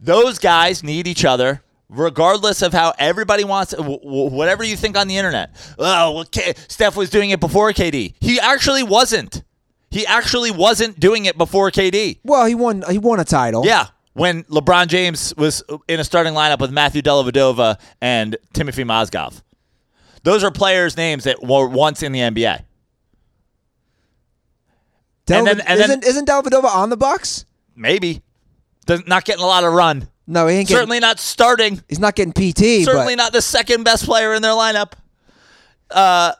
Those guys need each other. Regardless of how everybody wants, whatever you think on the internet. Oh, well, K- Steph was doing it before KD. He actually wasn't. He actually wasn't doing it before KD. well? He won. He won a title. Yeah, when LeBron James was in a starting lineup with Matthew Dellavedova and Timothy Mozgov. Those are players' names that were once in the NBA. Del- and then- and isn't isn't Delvedova on the Bucks? Maybe. Does, not getting a lot of run. No, he ain't getting. Certainly not starting. he's not getting PT. Certainly but, not the second best player in their lineup. Uh,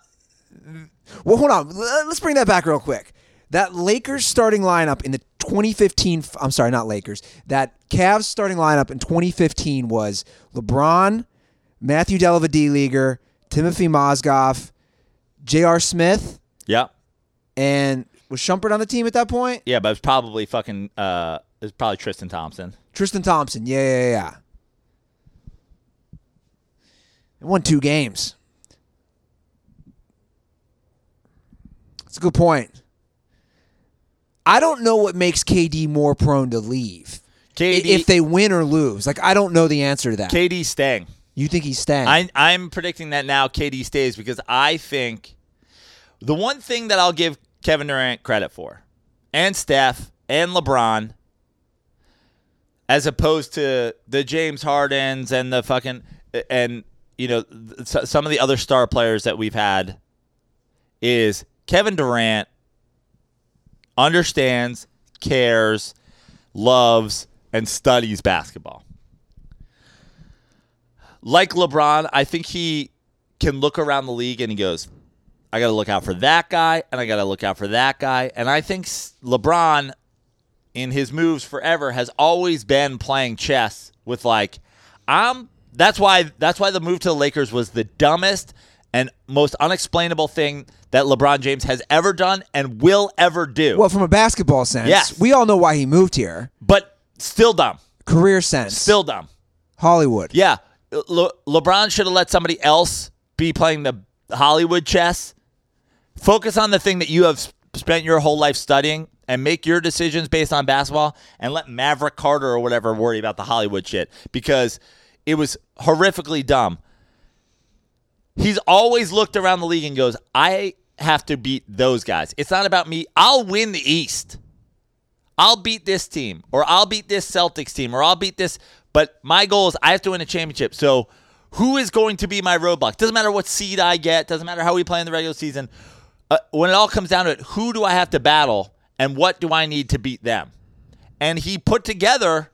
well, hold on. Let's bring that back real quick. That Lakers starting lineup in the 2015, I'm sorry, not Lakers. That Cavs starting lineup in 2015 was LeBron, Matthew Dellavedova, Timothy Mozgov, J.R. Smith, Yeah. and was Shumpert on the team at that point? Yeah, but it's probably fucking, uh, it's probably Tristan Thompson. Tristan Thompson. Yeah, yeah, yeah. They won two games. That's a good point. I don't know what makes KD more prone to leave. KD, if they win or lose. Like I don't know the answer to that. KD staying. you think he's staying? I, I'm predicting that now KD stays because I think the one thing that I'll give Kevin Durant credit for, and Steph and LeBron, as opposed to the James Hardens and the fucking and you know some of the other star players that we've had, is Kevin Durant understands, cares, loves, and studies basketball like LeBron, I think he can look around the league and he goes, I got to look out for that guy and I got to look out for that guy. And I think LeBron, in his moves forever, has always been playing chess with like, I'm. That's why. That's why the move to the Lakers was the dumbest and most unexplainable thing that LeBron James has ever done and will ever do. well, from a basketball sense, Yes. we all know why he moved here. but still dumb. Career sense, Still dumb. Hollywood. Yeah, Le- LeBron should have let somebody else be playing the Hollywood chess. Focus on the thing that you have spent your whole life studying and make your decisions based on basketball and let Maverick Carter or whatever worry about the Hollywood shit because it was horrifically dumb. He's always looked around the league and goes, I have to beat those guys. It's not about me. I'll win the East. I'll beat this team, or I'll beat this Celtics team, or I'll beat this. But my goal is I have to win a championship. So who is going to be my roadblock? Doesn't matter what seed I get. Doesn't matter how we play in the regular season. Uh, when it all comes down to it, who do I have to battle, and what do I need to beat them? And he put together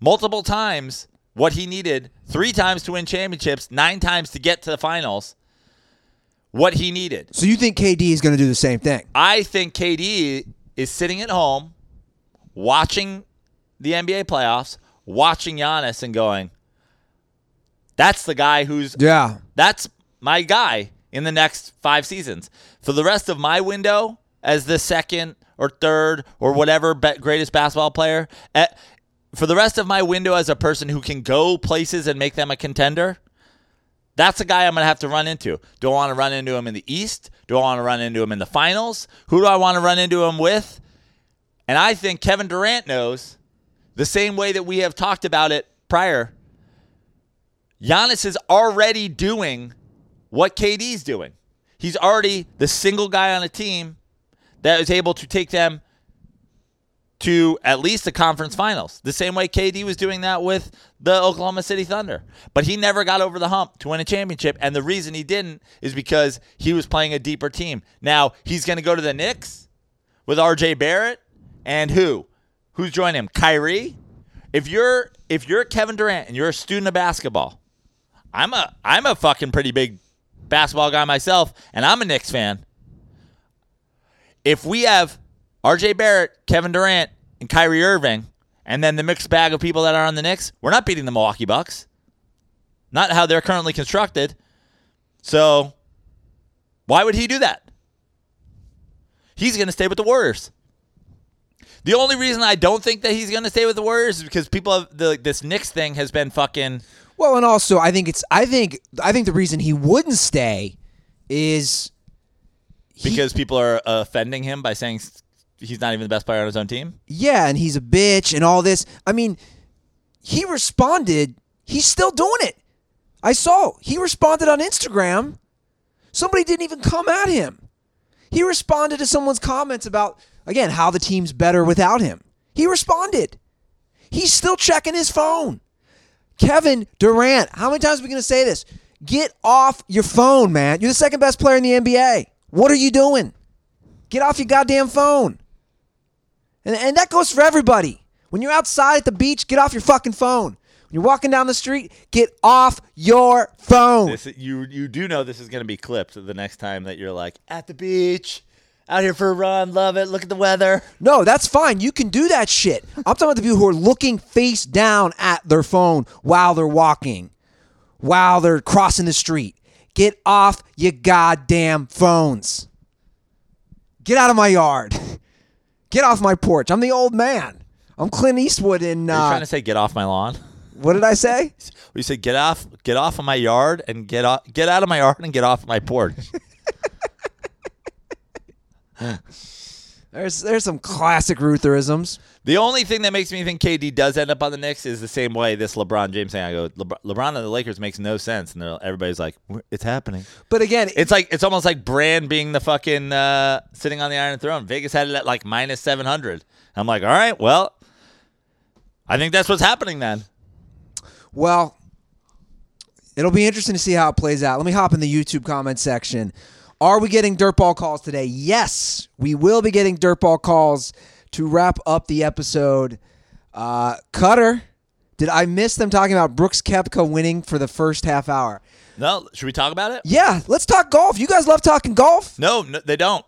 multiple times what he needed three times to win championships, nine times to get to the finals. What he needed. So you think KD is going to do the same thing? I think KD is sitting at home watching the NBA playoffs, watching Giannis and going, that's the guy who's Yeah. that's my guy in the next five seasons. For the rest of my window as the second or third or whatever greatest basketball player, eh, for the rest of my window as a person who can go places and make them a contender, that's a guy I'm going to have to run into. Do I want to run into him in the East? Do I want to run into him in the finals? Who do I want to run into him with? And I think Kevin Durant knows the same way that we have talked about it prior. Giannis is already doing what KD's doing. He's already the single guy on a team that is able to take them to at least the conference finals. The same way KD was doing that with the Oklahoma City Thunder. But he never got over the hump to win a championship. And the reason he didn't is because he was playing a deeper team. Now, he's going to go to the Knicks with RJ Barrett and who? Who's joining him? Kyrie? If you're if you're Kevin Durant and you're a student of basketball, I'm a I'm a fucking pretty big basketball guy myself, and I'm a Knicks fan. If we have RJ Barrett, Kevin Durant, and Kyrie Irving, and then the mixed bag of people that are on the Knicks, we're not beating the Milwaukee Bucks. Not how they're currently constructed. So why would he do that? He's going to stay with the Warriors. The only reason I don't think that he's going to stay with the Warriors is because people have the, this Knicks thing has been fucking. Well, and also I think it's I think I think the reason he wouldn't stay is he- because people are offending him by saying he's not even the best player on his own team. yeah, and he's a bitch and all this. I mean, he responded. He's still doing it. I saw he responded on Instagram. Somebody didn't even come at him. He responded to someone's comments about again how the team's better without him. He responded. He's still checking his phone. Kevin Durant, how many times are we going to say this? Get off your phone, man. You're the second best player in the NBA. What are you doing? Get off your goddamn phone. And, and that goes for everybody. When you're outside at the beach, get off your fucking phone. When you're walking down the street, get off your phone. This you you do know this is going to be clipped the next time that you're like at the beach, out here for a run, love it. Look at the weather. No, that's fine. You can do that shit. I'm talking about the people who are looking face down at their phone while they're walking, while they're crossing the street. Get off your goddamn phones. Get out of my yard. Get off my porch. I'm the old man. I'm Clint Eastwood in. Are you Uh, trying to say get off my lawn? what did I say? You said get off, get off of my yard and get off, get out of my yard and get off my porch. There's there's some classic Rutherisms. The only thing that makes me think KD does end up on the Knicks is the same way this LeBron James thing. I go, LeBron, LeBron and the Lakers makes no sense, and everybody's like, it's happening. But again, It's like it's almost like Bran being the fucking uh, sitting on the Iron Throne. Vegas had it at like minus seven hundred. I'm like, all right, well, I think that's what's happening then. Well, it'll be interesting to see how it plays out. Let me hop in the YouTube comment section. Are we getting dirtball calls today? Yes, we will be getting dirtball calls to wrap up the episode. Uh, Cutter, did I miss them talking about Brooks Koepka winning for the first half hour? No, should we talk about it? Yeah, let's talk golf. You guys love talking golf. No, no, they don't.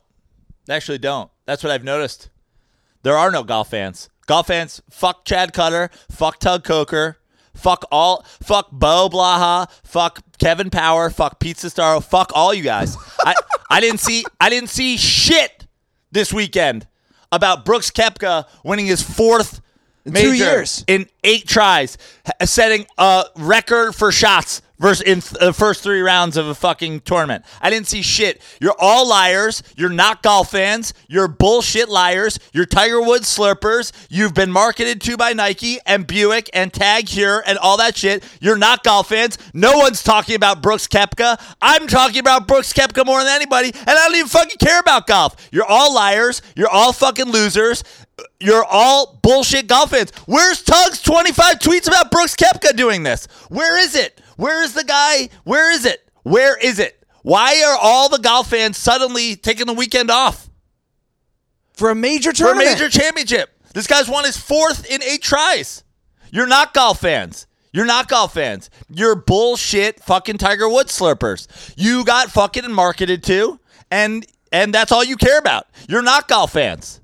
They actually don't. That's what I've noticed. There are no golf fans. Golf fans, fuck Chad Cutter, fuck Tug Coker, fuck all, fuck Bo Blaha, fuck Kevin Power, fuck Pete Sestaro, fuck all you guys. I, I didn't see, I didn't see shit this weekend about Brooks Koepka winning his fourth In major two years. in eight tries, setting a record for shots versus in th- the first three rounds of a fucking tournament. I didn't see shit. You're all liars. You're not golf fans. You're bullshit liars. You're Tiger Woods slurpers. You've been marketed to by Nike and Buick and Tag Heuer and all that shit. You're not golf fans. No one's talking about Brooks Koepka. I'm talking about Brooks Koepka more than anybody, and I don't even fucking care about golf. You're all liars. You're all fucking losers. You're all bullshit golf fans. Where's Tug's 25 tweets about Brooks Koepka doing this? Where is it? Where is the guy? Where is it? Where is it? Why are all the golf fans suddenly taking the weekend off For a major tournament? for a major championship? This guy's won his fourth in eight tries. You're not golf fans. You're not golf fans. You're bullshit fucking Tiger Woods slurpers. You got fucking marketed to, and and that's all you care about. You're not golf fans.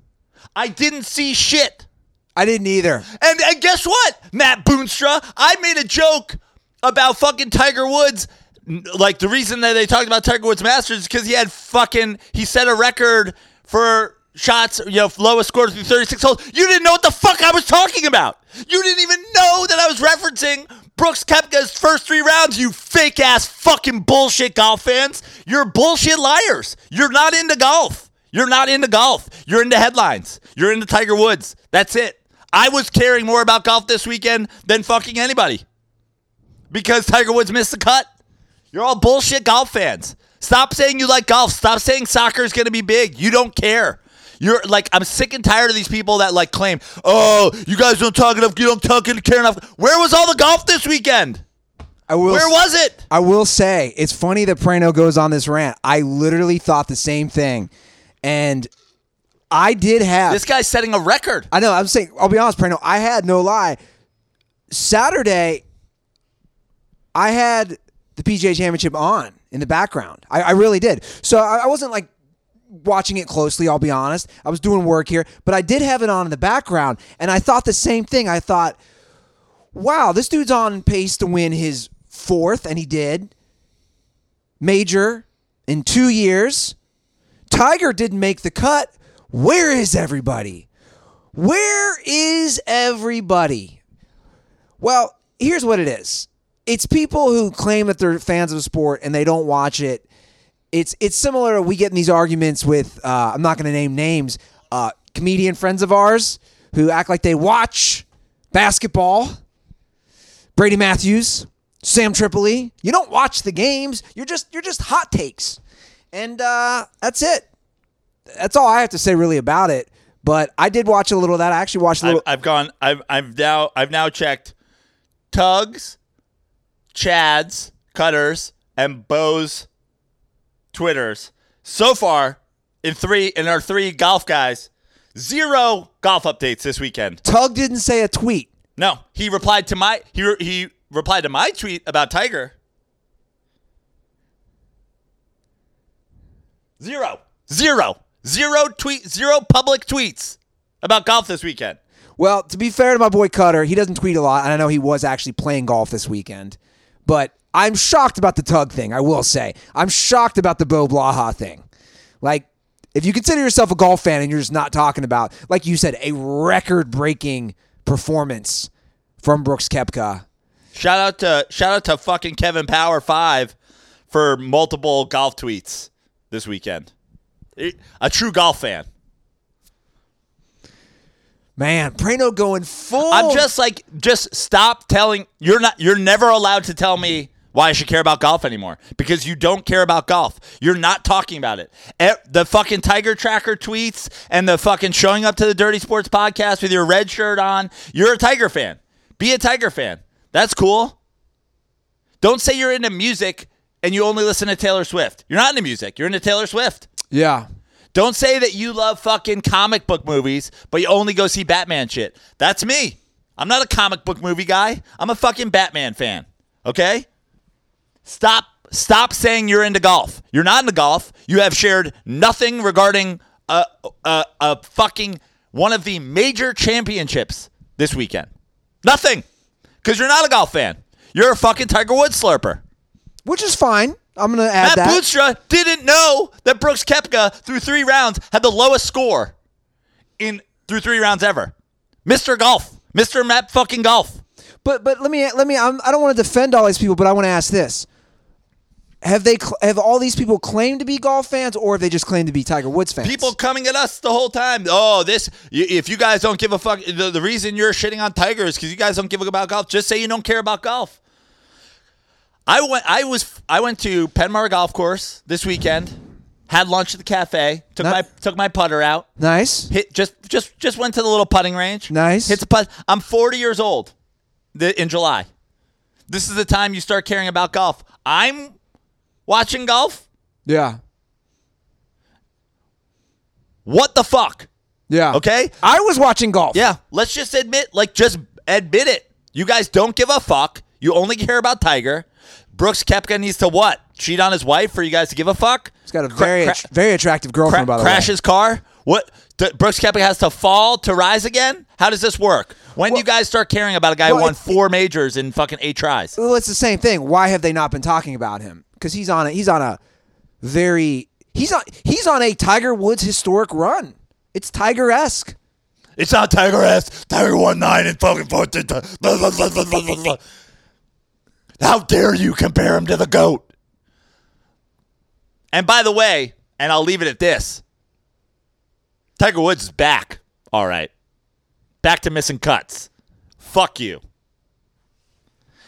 I didn't see shit. I didn't either. And, and guess what, Matt Boonstra? I made a joke about fucking Tiger Woods. Like the reason that they talked about Tiger Woods Masters is because he had fucking he set a record for shots, you know, lowest score through 36 holes. You didn't know what the fuck I was talking about. You didn't even know that I was referencing Brooks Koepka's first three rounds, you fake ass fucking bullshit golf fans. You're bullshit liars. You're not into golf. You're not into golf. You're into headlines. You're into Tiger Woods. That's it. I was caring more about golf this weekend than fucking anybody because Tiger Woods missed the cut. You're all bullshit golf fans. Stop saying you like golf. Stop saying soccer is going to be big. You don't care. You're like I'm sick and tired of these people that like claim, "Oh, you guys don't talk enough. You don't talk and care enough." Where was all the golf this weekend? I will. Where was it? I will say it's funny that Prano goes on this rant. I literally thought the same thing, and I did have This guy's setting a record. I know. I'm saying. I'll be honest, Prano. I had no lie. Saturday, I had the PGA Championship on in the background. I, I really did. So I, I wasn't like watching it closely. I'll be honest. I was doing work here, but I did have it on in the background, and I thought the same thing. I thought, wow, this dude's on pace to win his fourth, and he did. Major in two years. Tiger didn't make the cut. Where is everybody? Where is everybody? Well, here's what it is. It's people who claim that they're fans of sport and they don't watch it. It's it's similar. to We get in these arguments with uh, I'm not going to name names. Uh, comedian friends of ours who act like they watch basketball. Brady Matthews, Sam Tripoli. You don't watch the games. You're just you're just hot takes, and uh, that's it. That's all I have to say really about it. But I did watch a little of that. I actually watched a I've, little. I've gone. I've I've now I've now checked Tugs, Chad's, Cutters, and Bo's Twitters so far in three in our three golf guys. Zero golf updates this weekend. Tug didn't say a tweet. No, he replied to my he re- he replied to my tweet about Tiger. Zero, zero, zero tweet, zero public tweets about golf this weekend. Well, to be fair to my boy Cutter, he doesn't tweet a lot, and I know he was actually playing golf this weekend. But I'm shocked about the Tug thing. I will say I'm shocked about the Bo Blaha thing. Like, if you consider yourself a golf fan and you're just not talking about, like you said, a record-breaking performance from Brooks Koepka. Shout out to shout out to fucking Kevin Power Five for multiple golf tweets this weekend. A true golf fan. Man, Prano going full. I'm just like, just stop telling. You're not. You're never allowed to tell me why I should care about golf anymore because you don't care about golf. You're not talking about it. The fucking Tiger Tracker tweets and the fucking showing up to the Dirty Sports podcast with your red shirt on. You're a Tiger fan. Be a Tiger fan. That's cool. Don't say you're into music and you only listen to Taylor Swift. You're not into music. You're into Taylor Swift. yeah. Don't say that you love fucking comic book movies, but you only go see Batman shit. That's me. I'm not a comic book movie guy. I'm a fucking Batman fan. Okay? Stop stop saying you're into golf. You're not into golf. You have shared nothing regarding a a, a fucking one of the major championships this weekend. Nothing. Cuz you're not a golf fan. You're a fucking Tiger Woods slurper. Which is fine. I'm gonna add Matt that. Bootstra didn't know that Brooks Koepka through three rounds had the lowest score in through three rounds ever. Mr. Golf, Mr. Matt fucking Golf. But but let me let me. I'm, I don't want to defend all these people, but I want to ask this: Have they have all these people claimed to be golf fans, or have they just claimed to be Tiger Woods fans? People coming at us the whole time. Oh, this if you guys don't give a fuck. The, the reason you're shitting on Tiger is because you guys don't give a about golf. Just say you don't care about golf. I went. I was. I went to Penmar Golf Course this weekend. Had lunch at the cafe. Took Not- my took my putter out. nice. hit just just just went to the little putting range. Nice. Hits a putt. I'm 40 years old. The, in July. This is the time you start caring about golf. I'm watching golf. Yeah. What the fuck? Yeah. Okay? I was watching golf. Yeah. Let's just admit, like, just admit it. You guys don't give a fuck. You only care about Tiger. Brooks Koepka needs to what? Cheat on his wife for you guys to give a fuck? He's got a very cra- att- very attractive cra- girlfriend, by the crash way. his car? What? D- Brooks Koepka has to fall to rise again? How does this work? When do you guys start caring about a guy well, who won it- four majors in fucking eight tries? Well, it's the same thing. Why have they not been talking about him? Because he's on a he's on a very he's on he's on a Tiger Woods historic run. It's Tiger esque. It's not Tiger S. Tiger one nine and fucking fourteen. Blah, blah, blah, blah, blah, blah, blah. How dare you compare him to the goat? And by the way, and I'll leave it at this: Tiger Woods is back. All right, back to missing cuts. Fuck you.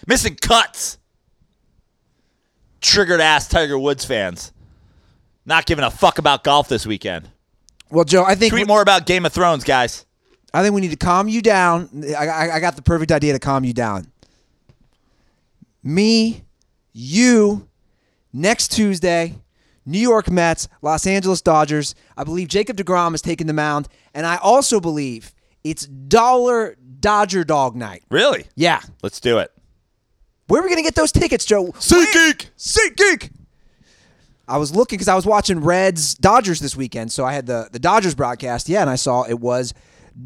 Missing cuts. Triggered ass Tiger Woods fans. Not giving a fuck about golf this weekend. Well, Joe, I think Tweet more about Game of Thrones, guys. I think we need to calm you down. I, I, I got the perfect idea to calm you down. Me, you, next Tuesday, New York Mets, Los Angeles Dodgers. I believe Jacob DeGrom is taking the mound, and I also believe it's dollar Dodger Dog night. Really? Yeah. Let's do it. Where are we going to get those tickets, Joe? SeatGeek! SeatGeek! I was looking because I was watching Reds Dodgers this weekend, so I had the, the Dodgers broadcast. Yeah, and I saw it was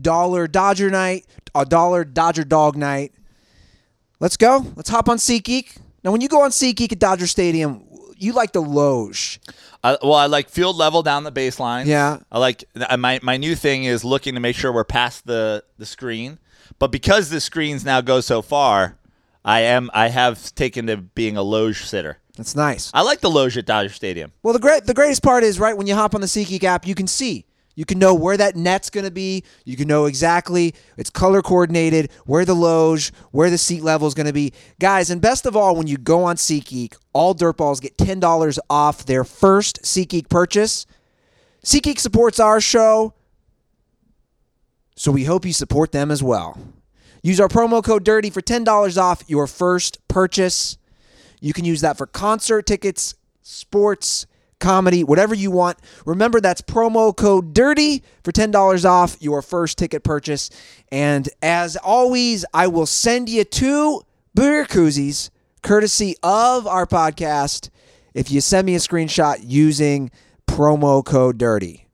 dollar Dodger night, a dollar Dodger dog night. Let's go. Let's hop on SeatGeek. Now, when you go on SeatGeek at Dodger Stadium, you like the loge. I, well, I like field level down the baseline. Yeah. I like uh, my my new thing is looking to make sure we're past the the screen, but because the screens now go so far, I am I have taken to being a loge sitter. That's nice. I like the loge at Dodger Stadium. Well, the great the greatest part is right when you hop on the SeatGeek app, you can see. You can know where that net's going to be. You can know exactly it's color coordinated, where the loge, where the seat level is going to be. Guys, and best of all, when you go on SeatGeek, all dirtballs get $10 off their first SeatGeek purchase. SeatGeek supports our show, so we hope you support them as well. Use our promo code DIRTY for $10 off your first purchase. You can use that for concert tickets, sports, comedy, whatever you want. Remember, that's promo code DIRTY for $10 off your first ticket purchase. And as always, I will send you two beer koozies courtesy of our podcast if you send me a screenshot using promo code DIRTY.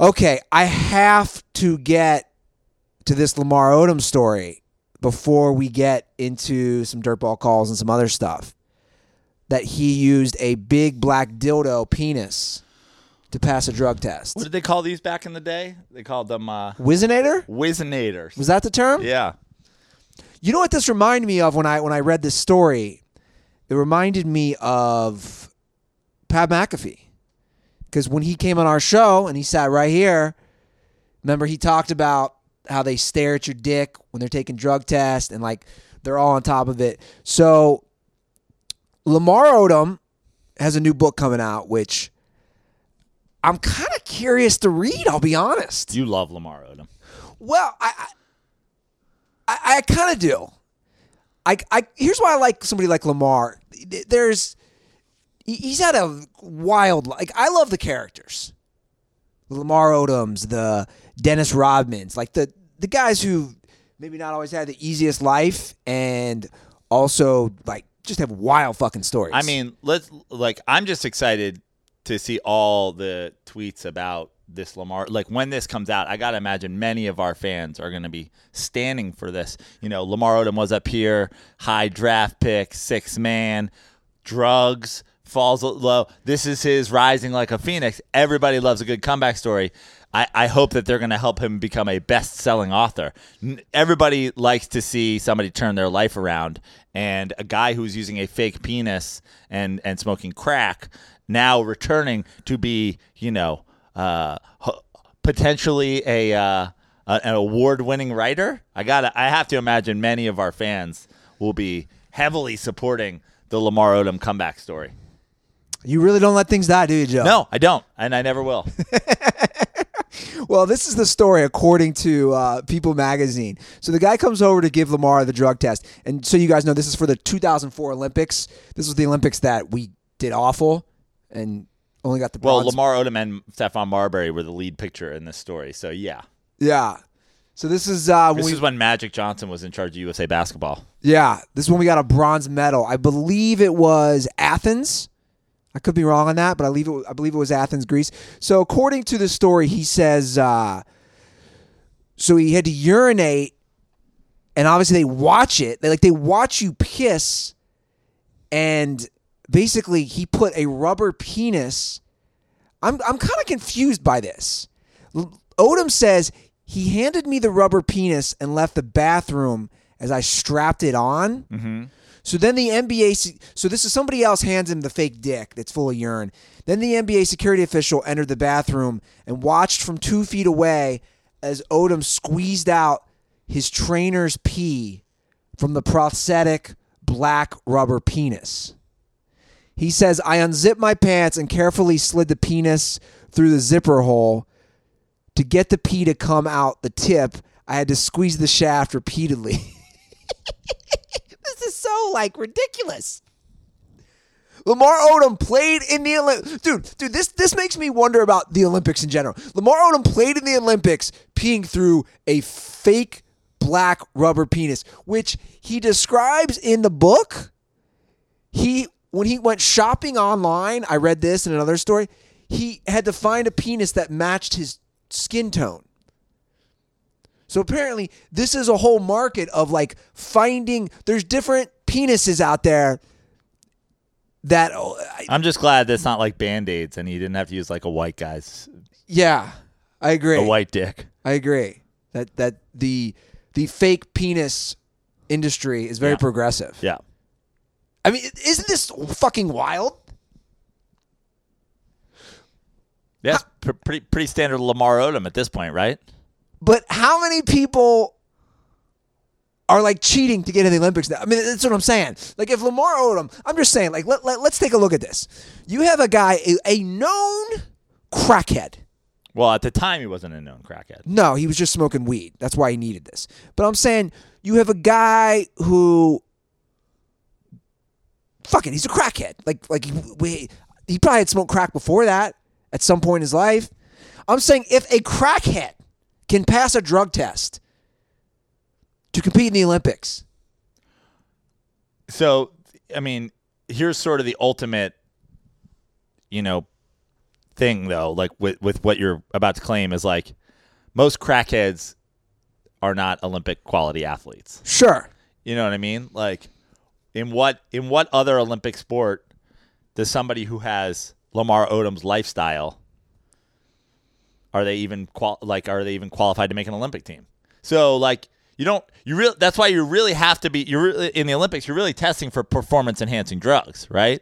Okay, I have to get to this Lamar Odom story before we get into some dirtball calls and some other stuff. That he used a big black dildo penis to pass a drug test. What did they call these back in the day? They called them uh, Whizzinator? Whizzinators. Was that the term? Yeah. You know what this reminded me of when I when I read this story? It reminded me of Pat McAfee. Because when he came on our show and he sat right here, remember he talked about how they stare at your dick when they're taking drug tests and like they're all on top of it. So Lamar Odom has a new book coming out, which I'm kind of curious to read. I'll be honest. You love Lamar Odom. Well, I I, I, kind of do. I, I here's why I like somebody like Lamar. There's he's had a wild like I love the characters. The Lamar Odoms, the Dennis Rodmans, like the the guys who maybe not always had the easiest life and also like just have wild fucking stories. I mean, let's like I'm just excited to see all the tweets about this Lamar. Like when this comes out, I gotta imagine many of our fans are gonna be standing for this. You know, Lamar Odom was up here, high draft pick, six man, drugs, falls low. This is his rising like a phoenix. Everybody loves a good comeback story. I, I hope that they're going to help him become a best selling author. Everybody likes to see somebody turn their life around, and a guy who's using a fake penis and, and smoking crack now returning to be, you know, uh, potentially a, uh, a an award winning writer. I got I have to imagine many of our fans will be heavily supporting the Lamar Odom comeback story. you really don't let things die, do you, Joe? No, I don't, and I never will. Well, this is the story according to uh, People Magazine. So the guy comes over to give Lamar the drug test, and so you guys know this is for the 2004 Olympics. This was the Olympics that we did awful and only got the bronze. Well. Lamar Odom and Stephon Marbury were the lead picture in this story, so yeah. yeah. So this is uh, This we, is when Magic Johnson was in charge of USA basketball. yeah, this is when we got a bronze medal. I believe it was Athens. I could be wrong on that, but I believe it. I believe it was Athens, Greece. So according to the story, he says, uh, so he had to urinate, and obviously they watch it. They like they watch you piss, and basically he put a rubber penis. I'm I'm kind of confused by this Odom says he handed me the rubber penis and left the bathroom as I strapped it on. Mm-hmm. So then the NBA, so this is somebody else hands him the fake dick that's full of urine. Then the NBA security official entered the bathroom and watched from two feet away as Odom squeezed out his trainer's pee from the prosthetic black rubber penis. He says, I unzipped my pants and carefully slid the penis through the zipper hole. To get the pee to come out the tip, I had to squeeze the shaft repeatedly. this is so like ridiculous. Lamar Odom played in the Olympics. Dude, dude, this this makes me wonder about the Olympics in general. Lamar Odom played in the Olympics peeing through a fake black rubber penis, which he describes in the book. He when he went shopping online, I read this in another story, he had to find a penis that matched his skin tone. So apparently, this is a whole market of like finding. There's different penises out there that. oh, I- I'm just glad that's not like band aids and he didn't have to use like a white guy's Yeah, I agree. a white dick. I agree that that the the fake penis industry is very Yeah. progressive. Yeah. I mean, isn't this fucking wild? Yeah, pr- pretty pretty standard Lamar Odom at this point, right? But how many people are like cheating to get in the Olympics now? I mean, that's what I'm saying. Like, if Lamar Odom, I'm just saying, like, let, let, let's take a look at this. You have a guy, a, a known crackhead. Well, at the time he wasn't a known crackhead. No, he was just smoking weed. That's why he needed this. But I'm saying you have a guy who, fuck it, he's a crackhead. Like, like he, we, he probably had smoked crack before that at some point in his life. I'm saying if a crackhead can pass a drug test to compete in the Olympics, So, I mean, here's sort of the ultimate, you know, thing though. Like with with what you're about to claim is like most crackheads are not Olympic quality athletes. sure. You know what I mean? Like in what in what other Olympic sport does somebody who has Lamar Odom's lifestyle are they even qual- like are they even qualified to make an Olympic team? So like you don't you really that's why you really have to be you're really in the Olympics you're really testing for performance enhancing drugs, right?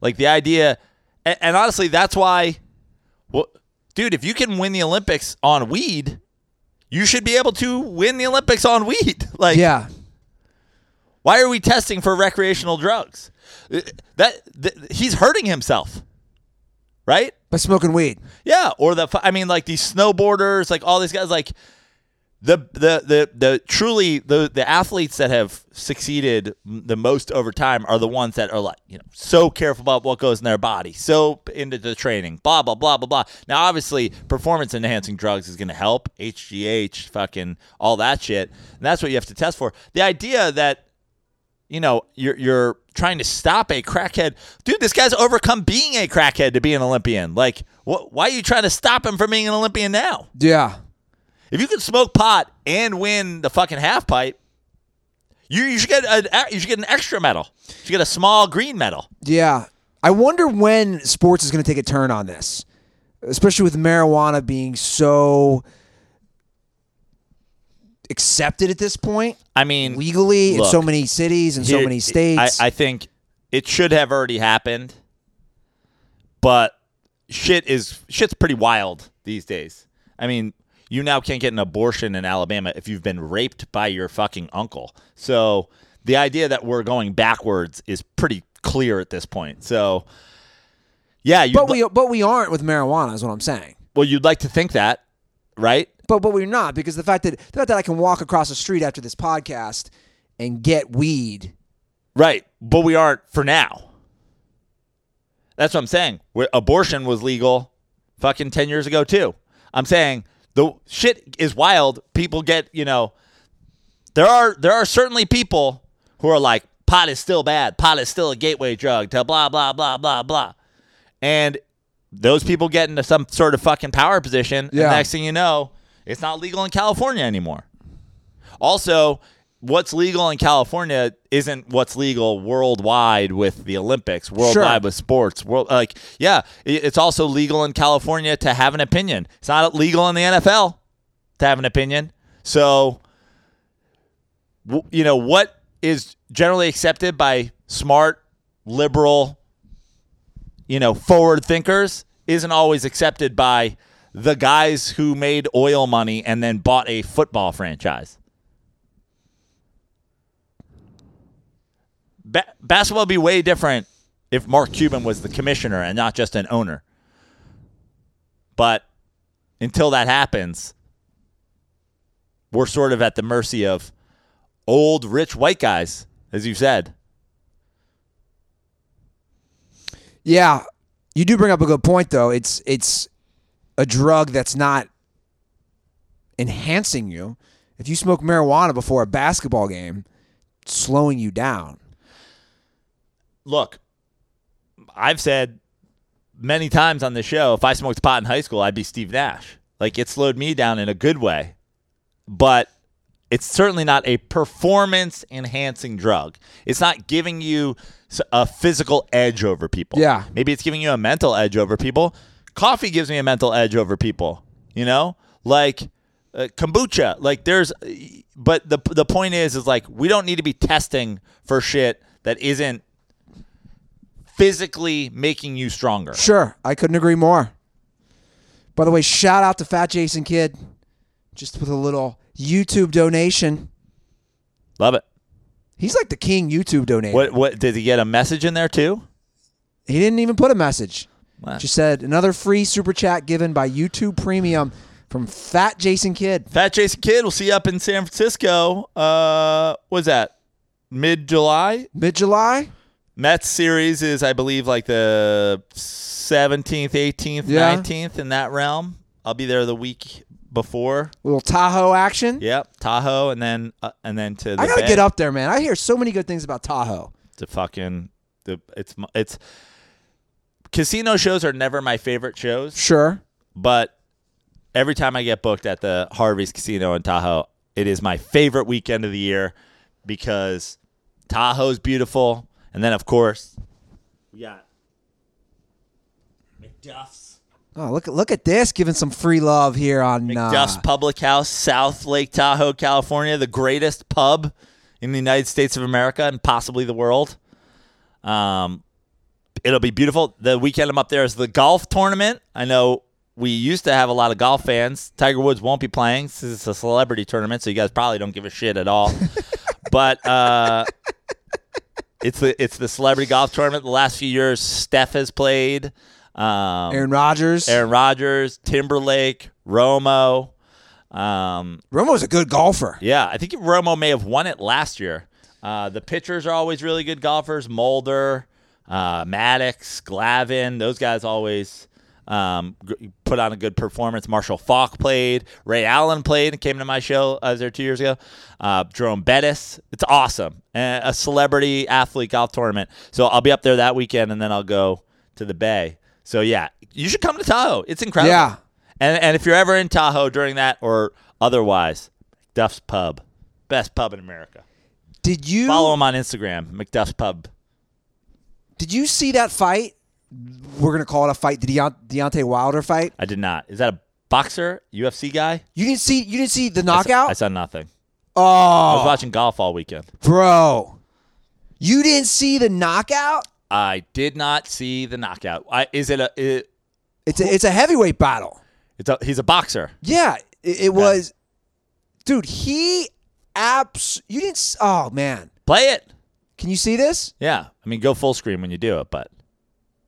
Like the idea and, and honestly that's why well dude, if you can win the Olympics on weed, you should be able to win the Olympics on weed. Like Yeah. why are we testing for recreational drugs? Uh, That, he's hurting himself, right? By smoking weed. Yeah, or the I mean, like these snowboarders, like all these guys, like the the the the truly the the athletes that have succeeded the most over time are the ones that are like you know so careful about what goes in their body, so into the training, blah blah blah blah blah. Now, obviously, performance enhancing drugs is going to help HGH, fucking all that shit, and that's what you have to test for. The idea that you know, you're you're trying to stop a crackhead. Dude, this guy's overcome being a crackhead to be an Olympian. Like, wh- why are you trying to stop him from being an Olympian now? Yeah. If you can smoke pot and win the fucking half pipe, you you should get a you should get an extra medal. You should get a small green medal. Yeah. I wonder when sports is going to take a turn on this, especially with marijuana being so accepted at this point I mean, legally in so many cities and so many states. I, I think it should have already happened, but shit is shit's pretty wild these days. I mean, you now can't get an abortion in Alabama if you've been raped by your fucking uncle. So the idea that we're going backwards is pretty clear at this point. So yeah, you but we but we aren't with marijuana is what I'm saying. well, you'd like to think that, right? But but we're not because the fact that the fact that I can walk across the street after this podcast and get weed. Right, but we aren't for now. That's what I'm saying. Abortion was legal fucking 10 years ago too. I'm saying the shit is wild. People get, you know, there are there are certainly people who are like pot is still bad. Pot is still a gateway drug to blah blah blah blah blah. And those people get into some sort of fucking power position Yeah. and next thing you know, it's not legal in California anymore. Also, what's legal in California isn't what's legal worldwide with the Olympics, worldwide Sure. with sports. World, like, yeah, it's also legal in California to have an opinion. It's not legal in the NFL to have an opinion. So, you know, what is generally accepted by smart, liberal, you know, forward thinkers isn't always accepted by the guys who made oil money and then bought a football franchise. Ba- basketball would be way different if Mark Cuban was the commissioner and not just an owner. But until that happens, we're sort of at the mercy of old rich white guys, as you said. Yeah, you do bring up a good point though. It's it's a drug that's not enhancing you. If you smoke marijuana before a basketball game, slowing you down. look, I've said many times on the show, if I smoked pot in high school, I'd be Steve Nash. Like it slowed me down in a good way, but it's certainly not a performance enhancing drug. It's not giving you a physical edge over people. Yeah. Maybe it's giving you a mental edge over people. Coffee gives me a mental edge over people, you know? Like uh, kombucha, like there's but the the point is is like we don't need to be testing for shit that isn't physically making you stronger. Sure, I couldn't agree more. By the way, shout out to Fat Jason Kidd, just with a little YouTube donation. Love it. He's like the king YouTube donator. What what did he get a message in there too? He didn't even put a message. Wow. Just said another free super chat given by YouTube Premium from Fat Jason Kidd. Fat Jason Kidd, we'll see you up in San Francisco. Uh what's that? Mid July? Mid July. Mets series is I believe like the seventeenth, eighteenth, Yeah. nineteenth in that realm. I'll be there the week before. Little Tahoe action. Yep, Tahoe, and then uh, and then to the I gotta get up there, man. I hear so many good things about Tahoe. It's a fucking the it's it's casino shows are never my favorite shows, Sure. but every time I get booked at the Harvey's Casino in Tahoe, it is my favorite weekend of the year because Tahoe's beautiful, and then of course we got McDuff's. Oh, look look at this, giving some free love here on McDuff's uh, Public House, South Lake Tahoe, California, the greatest pub in the United States of America and possibly the world. Um, it'll be beautiful. The weekend I'm up there is the golf tournament. I know we used to have a lot of golf fans. Tiger Woods won't be playing. This is a celebrity tournament, so you guys probably don't give a shit at all. but uh, it's the it's the celebrity golf tournament. The last few years, Steph has played. Um, Aaron Rodgers. Aaron Rodgers, Timberlake, Romo. Um, Romo's a good golfer. yeah, I think Romo may have won it last year. Uh, the pitchers are always really good golfers. Mulder, uh, Maddux, Glavine, those guys always um, g- put on a good performance. Marshall Faulk played. Ray Allen played and came to my show. I was there two years ago. Uh, Jerome Bettis. It's awesome. Uh, a celebrity athlete golf tournament. So I'll be up there that weekend, and then I'll go to the Bay. So yeah, you should come to Tahoe. It's incredible. Yeah. And and if you're ever in Tahoe during that or otherwise, Duff's Pub, best pub in America. Did you Follow him on Instagram, McDuff's Pub. Did you see that fight? We're gonna call it a fight. The Deont- Deontay Wilder fight. I did not. Is that a boxer, UFC guy? You didn't see you didn't see the I saw- knockout? I saw nothing. Oh, I was watching golf all weekend. bro, you didn't see the knockout? I did not see the knockout. I, is it a? It, It's a, it's a heavyweight battle. it's a. He's a boxer. Yeah, it, it was, dude. He abs. You didn't. s- Oh man, Play it. Can you see this? Yeah. I mean, go full screen when you do it. But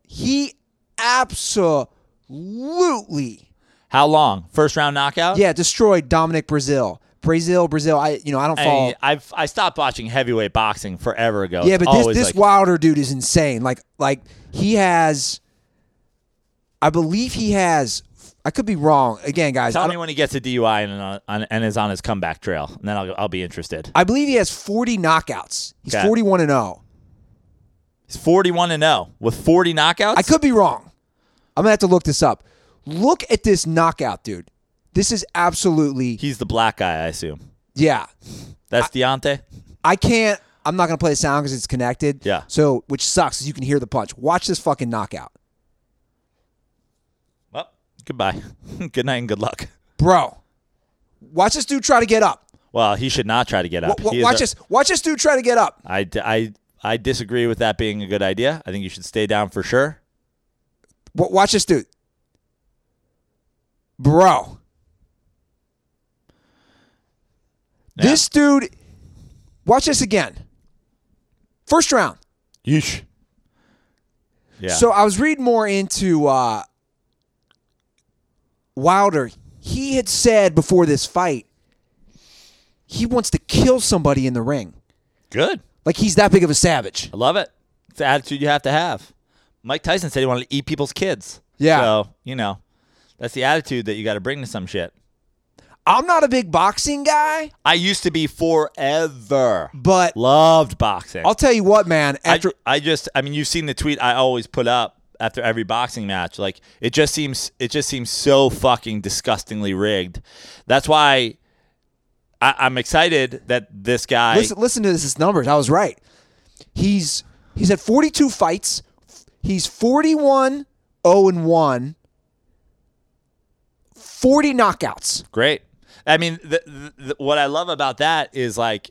He absolutely, how long? First round knockout. yeah, destroyed Dominic Breazeale. Brazil, Brazil. I you know I don't follow. I, I've I stopped watching heavyweight boxing forever ago. Yeah, It's but this this like- Wilder dude is insane. Like like he has, I believe he has. I could be wrong. Again, guys, Tell me when he gets a DUI and, uh, on, on, and is on his comeback trail, and then I'll, I'll be interested. I believe he has forty knockouts. He's Okay. forty one and zero. He's 41 and 0 with 40 knockouts. I could be wrong. I'm gonna have to look this up. Look at this knockout, dude. This is absolutely He's the black guy, I assume. Yeah. That's Deontay. I can't. I'm not gonna play the sound because it's connected. Yeah. So, which sucks, is you can hear the punch. Watch this fucking knockout, goodbye. good night and good luck. bro. Watch this dude try to get up. Well, he should not try to get up. W- is watch a- this. Watch this dude try to get up. I, I, I disagree with that being a good idea. I think you should stay down for sure. W- watch this dude, bro. Yeah. This dude. Watch this again. First round. Yeesh. Yeah. So I was reading more into uh, Wilder. He had said before this fight, he wants to kill somebody in the ring. good. Like he's that big of a savage. I love it. It's the attitude you have to have. Mike Tyson said he wanted to eat people's kids. Yeah. So, you know, that's the attitude that you got to bring to some shit. I'm not a big boxing guy, I used to be forever. but Loved boxing. I'll tell you what, man. I, I just I mean you've seen the tweet I always put up after every boxing match like it just seems it just seems so fucking disgustingly rigged. That's why I, I'm excited that this guy listen, listen to this, his numbers. I was right. He's he's had 42 fights. He's 41 0 and 1. 40 knockouts. great. I mean the, the, the, what I love about that is like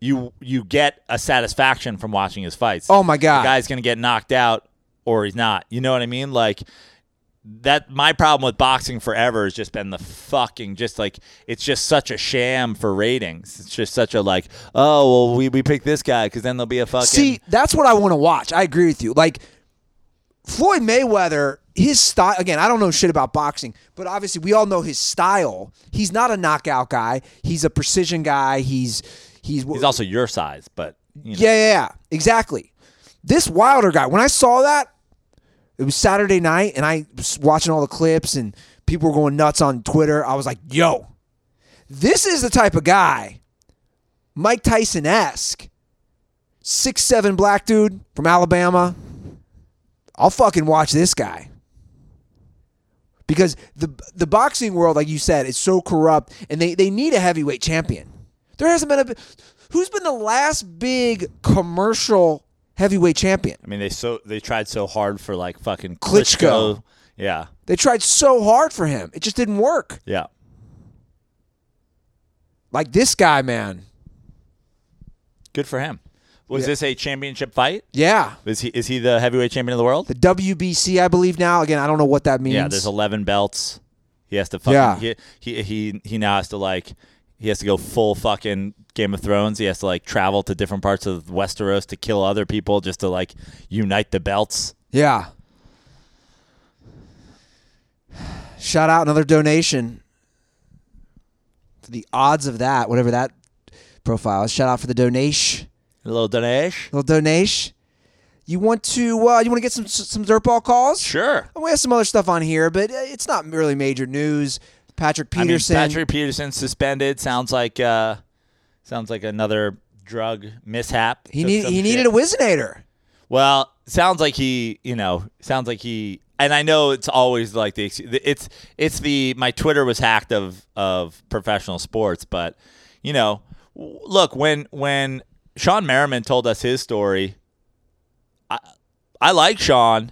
you you get a satisfaction from watching his fights. Oh my god. the guy's gonna get knocked out or he's not. You know what I mean? Like that. My problem with boxing forever has just been the fucking just like it's just such a sham for ratings. It's just such a like oh well we we picked this guy because then there'll be a fucking See, that's what I want to watch. I agree with you. Like Floyd Mayweather, his style. Again, I don't know shit about boxing, but obviously we all know his style. He's not a knockout guy. He's a precision guy. He's he's, he's also your size, but you know, yeah, yeah, yeah, exactly. This Wilder guy. When I saw that, it was Saturday night, and I was watching all the clips, and people were going nuts on Twitter. I was like, "Yo, this is the type of guy, Mike Tyson esque, six seven black dude from Alabama. I'll fucking watch this guy." Because the the boxing world, like you said, is so corrupt, and they, they need a heavyweight champion. There hasn't been a who's been the last big commercial heavyweight champion. I mean they so they tried so hard for like fucking Klitschko. Klitschko. Yeah, They tried so hard for him, it just didn't work. yeah. Like this guy, man. Good for him. Was Yeah. this a championship fight? Yeah, Is he is he the heavyweight champion of the world? the WBC, I believe now. Again, I don't know what that means. Yeah, there's 11 belts. He has to fucking Yeah. he, he he he now has to like he has to go full fucking Game of Thrones. He has to like travel to different parts of Westeros to kill other people just to like unite the belts. Yeah. Shout out another donation for the odds of that, whatever that profile is. Shout out for the donation. A little donation. little donation. You want to uh, you want to get some some dirtball calls? Sure. We have some other stuff on here, but uh, it's not really major news. Patrick Peterson. I mean, Patrick Peterson suspended. Sounds like uh sounds like another drug mishap. he need, he shit. needed a Whizzinator. Well, sounds like he, you know, sounds like he, and I know it's always like the, it's, it's the, my Twitter was hacked of, of professional sports, but, you know, look, when, when Shawne Merriman told us his story, I, I like Shawne.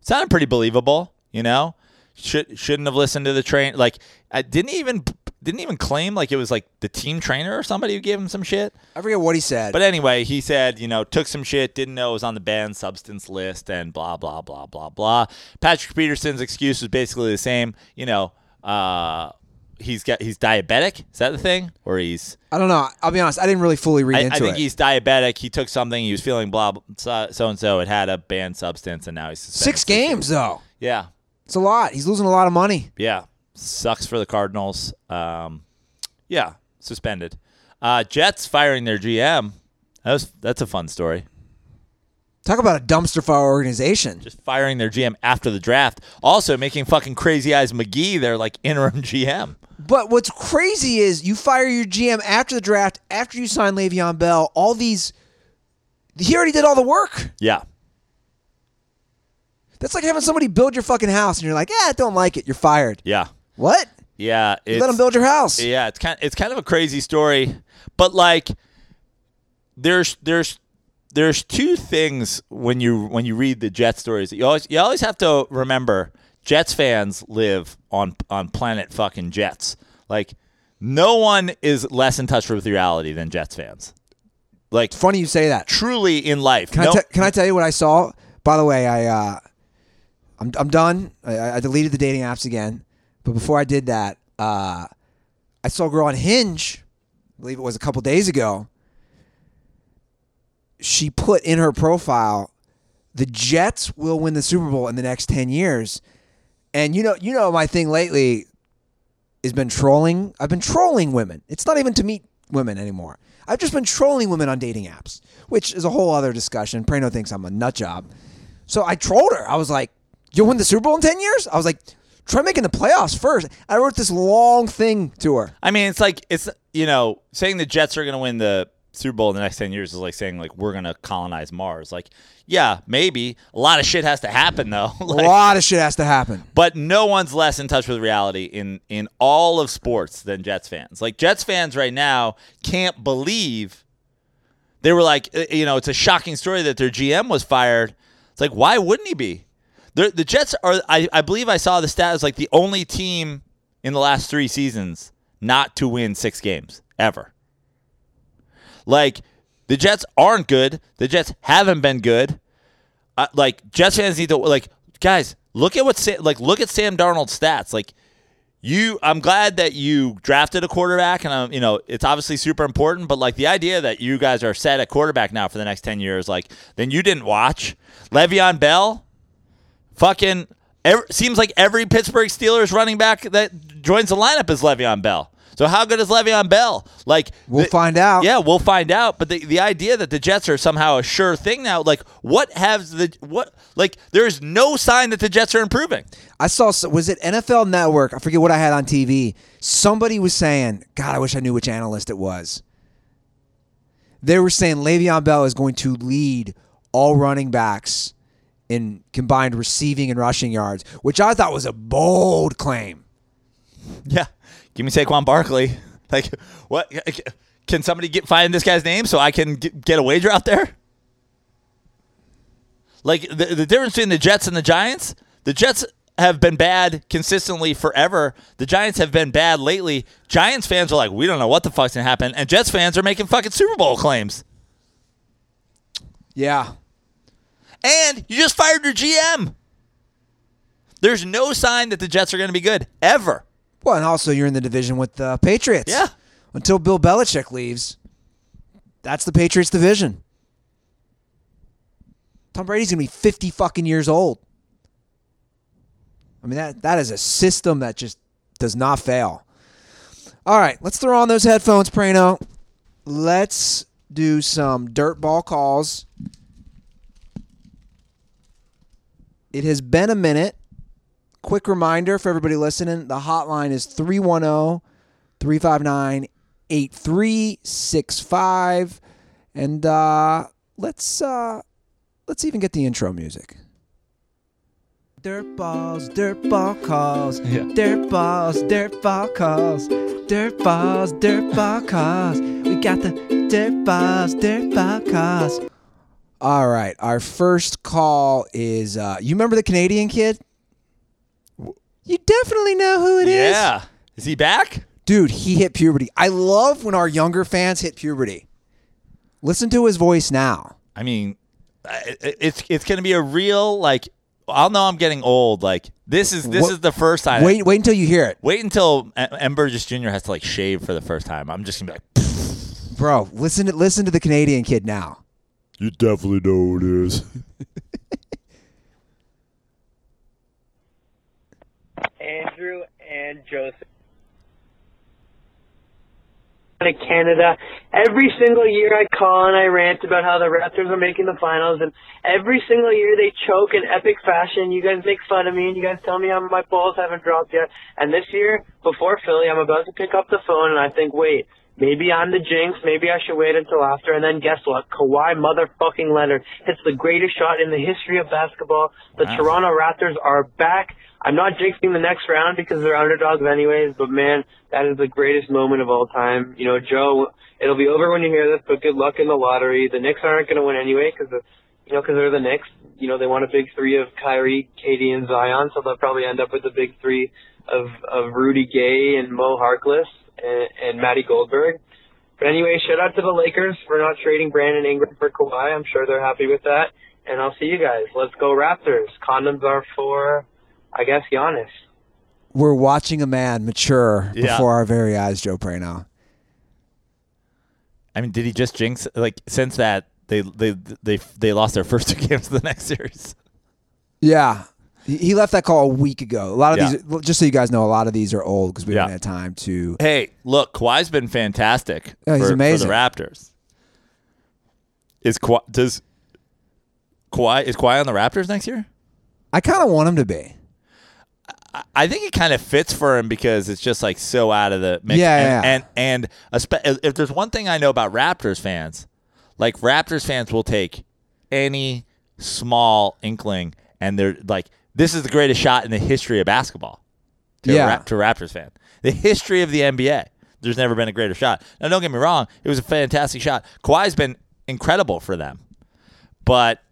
It sounded pretty believable, you know, should, shouldn't have listened to the train. Like, I didn't even, didn't even claim like it was like the team trainer or somebody who gave him some shit. I forget what he said. But anyway, he said, you know, took some shit, didn't know it was on the banned substance list, and blah blah blah blah blah. Patrick Peterson's excuse was basically the same. You know, uh, he's got he's diabetic. Is that the thing? Or he's I don't know. I'll be honest. I didn't really fully read I, into I think it. he's diabetic. He took something. He was feeling blah blah so and so. It had a banned substance, and now he's suspended. Six games though. Yeah, It's a lot. He's losing a lot of money. yeah, sucks for the Cardinals. Um, yeah, suspended. Uh, Jets firing their GM. That was that's a fun story. Talk about a dumpster fire organization. just firing their GM after the draft. Also making fucking crazy eyes McGee their like interim GM. But what's crazy is you fire your GM after the draft, after you sign Le'Veon Bell. All these, he already did all the work. Yeah. That's like having somebody build your fucking house, and you're like, "Yeah, I don't like it." You're fired. Yeah. What? Yeah, You let them build your house. Yeah, it's kind it's kind of a crazy story, but like there's there's there's two things when you when you read the Jets stories. that You always you always have to remember Jets fans live on on planet fucking Jets. Like no one is less in touch with reality than Jets fans. Like Funny you say that. truly in life. Can, no, I te- can I tell you what I saw? By the way, I uh, I'm I'm done. I, I deleted the dating apps again, but before I did that, uh, I saw a girl on Hinge. I believe it was a couple days ago. She put in her profile, "The Jets will win the Super Bowl in the next ten years," and you know, you know, my thing lately has been trolling. I've been trolling women. It's not even to meet women anymore. I've just been trolling women on dating apps, which is a whole other discussion. Prano thinks I'm a nut job. So I trolled her. I was like, You'll win the Super Bowl in 10 years? I was like, Try making the playoffs first. I wrote this long thing to her. I mean, it's like it's you know saying the Jets are going to win the Super Bowl in the next ten years is like saying like we're going to colonize Mars. Like, yeah, maybe a lot of shit has to happen though. A lot of shit has to happen. but no one's less in touch with reality in in all of sports than Jets fans. Like Jets fans right now can't believe they were like, uh, you know, it's a shocking story that their GM was fired. It's like, why wouldn't he be? The, the Jets are, I, I believe I saw the stat as like the only team in the last three seasons not to win six games ever. Like the Jets aren't good. The Jets haven't been good. Uh, like Jets fans need to like guys look at what Sa- like look at Sam Darnold's stats. Like you, I'm glad that you drafted a quarterback, and I'm, you know it's obviously super important. But like the idea that you guys are set at quarterback now for the next ten years, like then you didn't watch Le'Veon Bell. Fucking ev seems like every Pittsburgh Steelers running back that joins the lineup is Le'Veon Bell. So how good is Le'Veon Bell? Like We'll the- find out. Yeah, we'll find out. But the, the idea that the Jets are somehow a sure thing now, like what has the what like there's no sign that the Jets are improving. I saw, was it NFL Network? I forget what I had on TV. Somebody was saying, God, I wish I knew which analyst it was. They were saying Le'Veon Bell is going to lead all running backs in combined receiving and rushing yards, which I thought was a bold claim. Yeah. Give me Saquon Barkley. Like what can somebody get find this guy's name so I can get, get a wager out there? Like the the difference between the Jets and the Giants, the Jets have been bad consistently forever. The Giants have been bad lately. Giants fans are like, we don't know what the fuck's gonna happen, and Jets fans are making fucking Super Bowl claims. Yeah. And you just fired your GM. There's no sign that the Jets are going to be good ever. Well, and also you're in the division with the Patriots. Yeah. Until Bill Belichick leaves, that's the Patriots division. Tom Brady's gonna be 50 fucking years old. I mean that that is a system that just does not fail. All right, let's throw on those headphones, Prano. Let's do some dirt ball calls. It has been a minute. Quick reminder for everybody listening the hotline is 310 359 8365. And uh, let's, uh, let's even get the intro music. Dirt balls, dirt ball calls, Yeah. dirt balls, dirt ball calls, dirt balls, dirt ball calls. We got the dirt balls, dirt ball calls. All right, our first call is uh, you remember the Canadian kid? You definitely know who it is. Yeah. Is he back? Dude, he hit puberty. I love when our younger fans hit puberty. Listen to his voice now. I mean, I- I- it's it's going to be a real like I'll know I'm getting old. Like this is this What- is the first time. Wait, wait until you hear it. wait until M. Burgess Jr. has to like shave for the first time. I'm just going to be like, Bro, listen to listen to the Canadian kid now. You definitely know who it is. Andrew and Joseph. Canada. Every single year I call and I rant about how the Raptors are making the finals, and every single year they choke in epic fashion. You guys make fun of me, and you guys tell me how my balls haven't dropped yet. And this year, before Philly, I'm about to pick up the phone, and I think, wait, Maybe I'm the jinx. Maybe I should wait until after. And then guess what? Kawhi motherfucking Leonard hits the greatest shot in the history of basketball. The Wow. Toronto Raptors are back. I'm not jinxing the next round because they're underdogs anyways, but man, that is the greatest moment of all time. You know, Joe, it'll be over when you hear this, but good luck in the lottery. The Knicks aren't going to win anyway because, you know, because they're the Knicks. You know, they want a big three of Kyrie, Katie, and Zion, so they'll probably end up with the big three of, of Rudy Gay and Mo Harkless and, and Matty Goldberg. But anyway, shout out to the Lakers for not trading Brandon Ingram for Kawhi. I'm sure they're happy with that. And I'll see you guys. Let's go Raptors. Condoms are for, I guess, Giannis. We're watching a man mature Yeah. before our very eyes, Joe Prano. I mean, did he just jinx? Like since that they they they they lost their first two games of the next series. Yeah. He he left that call a week ago. A lot of Yeah. these, just so you guys know, a lot of these are old because we Yeah. haven't had time to. Hey, look, Kawhi's been fantastic Yeah, he's for, for the Raptors. Is Kawhi does Kawhi is Kawhi on the Raptors next year? I kind of want him to be. I think it kind of fits for him because it's just like so out of the mix. Yeah, and, yeah. and and espe- if there's one thing I know about Raptors fans, like Raptors fans will take any small inkling, and they're like, "This is the greatest shot in the history of basketball." To Yeah. a, Ra- to a Raptors fan, the history of the NBA. There's never been a greater shot. Now, don't get me wrong; it was a fantastic shot. Kawhi's been incredible for them, but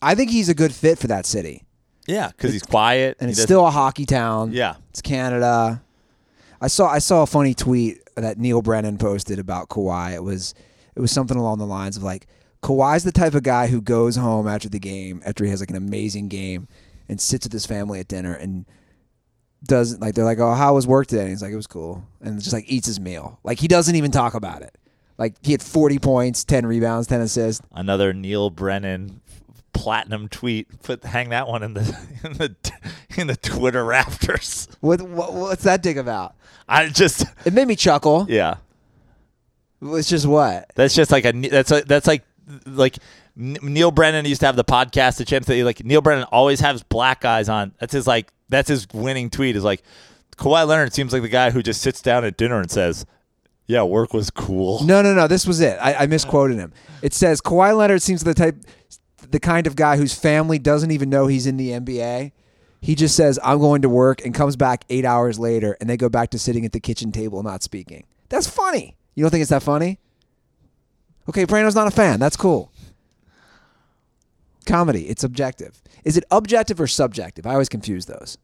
I think he's a good fit for that city. yeah, because he's quiet and it's doesn't- still a hockey town. Yeah. it's Canada. I saw I saw a funny tweet that Neal Brennan posted about Kawhi. It was it was something along the lines of like Kawhi's the type of guy who goes home after the game after he has like an amazing game and sits with his family at dinner and doesn't like they're like oh how was work today? And he's like it was cool. And just like eats his meal. Like he doesn't even talk about it. Like he had 40 points 10 rebounds 10 assists. Another Neal Brennan platinum tweet. Put hang that one in the in the in the Twitter rafters. what, what what's that dig about? I just it made me chuckle. Yeah. it's just what? That's just like a that's a, that's like like Neal Brennan used to have the podcast the champs that like Neal Brennan always has black guys on. That's his like that's his winning tweet is like Kawhi Leonard seems like the guy who just sits down at dinner and says, "Yeah, work was cool." No, no, no. This was it. I, I misquoted him. It says Kawhi Leonard seems the type, the kind of guy whose family doesn't even know he's in the NBA. He just says, "I'm going to work," and comes back eight hours later, and they go back to sitting at the kitchen table, not speaking. That's funny. You don't think it's that funny? Okay, Prano's not a fan. That's cool. Comedy. It's objective. Is it objective or subjective? I always confuse those.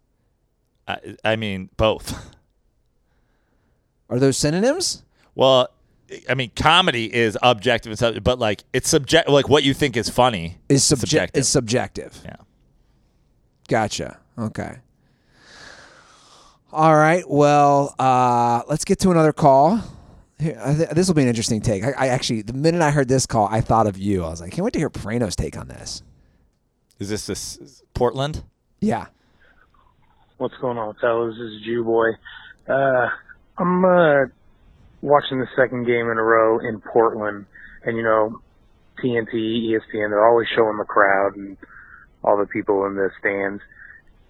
I, I mean both. Are those synonyms? Well, I mean comedy is objective and subjective, but like it's subject like what you think is funny Is subject subjective. is subjective. yeah. Gotcha. Okay. All right. Well, uh, let's get to another call. Here, I th- this will be an interesting take. I, I actually, the minute I heard this call, I thought of you. I was like, can't wait to hear Prano's take on this. Is this this Portland? Yeah. What's going on, fellas? This is Jew Boy. Uh, I'm uh, watching the second game in a row in Portland, and you know, TNT, ESPN, they're always showing the crowd and all the people in the stands.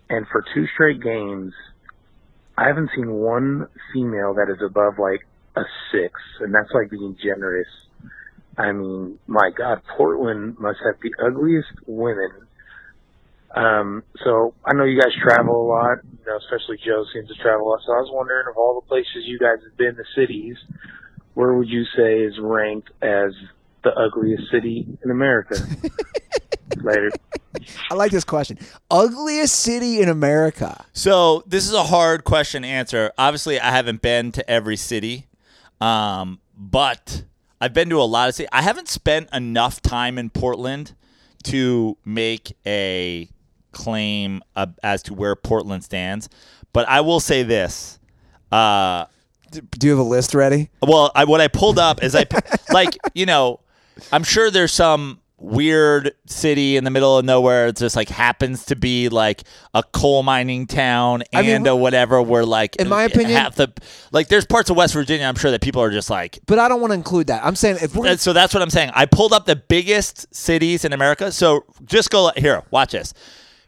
And for two straight games, I haven't seen one female that is above like a six, and that's like being generous. I mean, my God, Portland must have the ugliest women um, so I know you guys travel a lot, you know, especially Joe seems to travel a lot. So I was wondering of all the places you guys have been, the cities, where would you say is ranked as the ugliest city in America? Later. I like this question. Ugliest city in America. So this is a hard question to answer. Obviously, I haven't been to every city, um, but I've been to a lot of cities. I haven't spent enough time in Portland to make a claim uh, as to where Portland stands. But I will say this. Uh, Do you have a list ready? well, I, what I pulled up is I like you know, I'm sure there's some weird city in the middle of nowhere. It just like happens to be like a coal mining town I and mean, a whatever. Where like, in my opinion- half the like there's parts of West Virginia. I'm sure that people are just like. But I don't want to include that. I'm saying if we're So that's what I'm saying. I pulled up the biggest cities in America. So just go here. Watch this.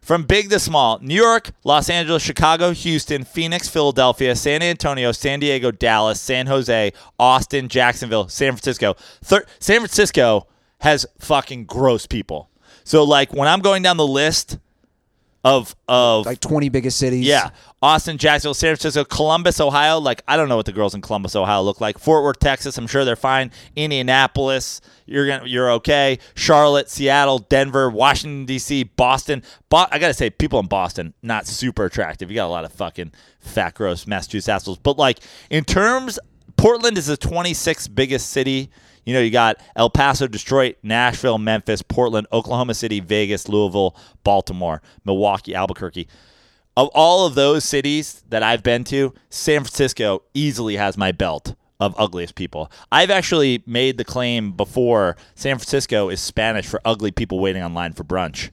From big to small, New York, Los Angeles, Chicago, Houston, Phoenix, Philadelphia, San Antonio, San Diego, Dallas, San Jose, Austin, Jacksonville, San Francisco. Thir- San Francisco has fucking gross people. So like when I'm going down the list of of Like 20 biggest cities. yeah. Austin, Jacksonville, San Francisco, Columbus, Ohio. Like, I don't know what the girls in Columbus, Ohio look like. Fort Worth, Texas. I'm sure they're fine. Indianapolis, you're gonna, you're okay. Charlotte, Seattle, Denver, Washington D.C., Boston. Bo- I gotta say, people in Boston not super attractive. You got a lot of fucking fat, gross Massachusetts assholes. But like, in terms, Portland is the 26th biggest city. You know, you got El Paso, Detroit, Nashville, Memphis, Portland, Oklahoma City, Vegas, Louisville, Baltimore, Milwaukee, Albuquerque of all of those cities that I've been to, San Francisco easily has my belt of ugliest people. I've actually made the claim before San Francisco is Spanish for ugly people waiting online for brunch.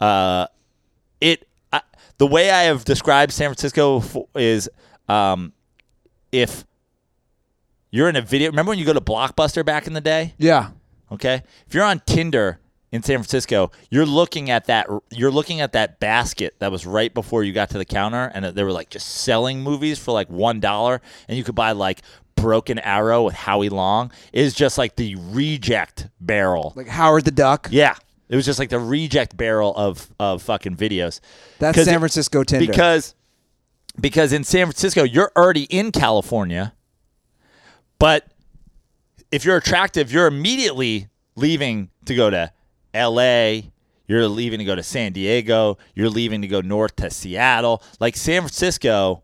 Uh, it I, the way I have described San Francisco is um, if you're in a video. Remember when you go to Blockbuster back in the day? Yeah. Okay, if you're on Tinder in San Francisco, you're looking at that. You're looking at that basket that was right before you got to the counter, and they were like just selling movies for like one dollar, and you could buy like Broken Arrow with Howie Long. It is just like the reject barrel. Like Howard the Duck. yeah, it was just like the reject barrel of of fucking videos. That's San Francisco Tinder. because because in San Francisco you're already in California, but if you're attractive, you're immediately leaving to go to L.A. You're leaving to go to San Diego. You're leaving to go north to Seattle. Like San Francisco,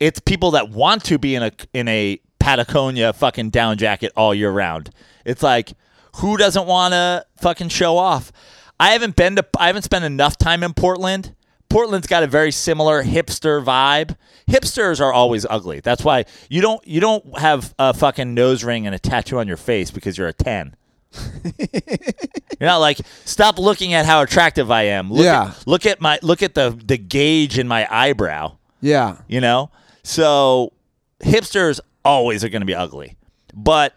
it's people that want to be in a in a Patagonia fucking down jacket all year round. It's like who doesn't want to fucking show off? I haven't been to I haven't spent enough time in Portland. Portland's got a very similar hipster vibe. Hipsters are always ugly. That's why you don't you don't have a fucking nose ring and a tattoo on your face because you're a 10. You're not like stop looking at how attractive I am. Look Yeah. At, look at my look at the the gauge in my eyebrow yeah. you know so hipsters always are going to be ugly but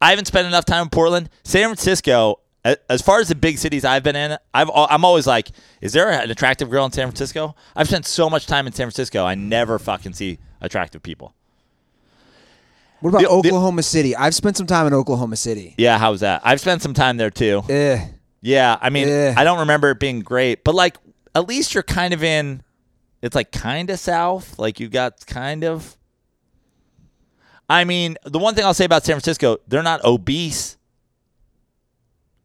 i haven't spent enough time in portland san francisco as far as the big cities i've been in I've I'm always like is there an attractive girl in san francisco i've spent so much time in san francisco i never fucking see attractive people What about The- the- Oklahoma City? I've spent some time in Oklahoma City. yeah how's that i've spent some time there too Eh. Yeah, I mean, Yeah. I don't remember it being great, but like at least you're kind of in. It's like kind of south, like you got kind of. I mean, the one thing I'll say about San Francisco, they're not obese,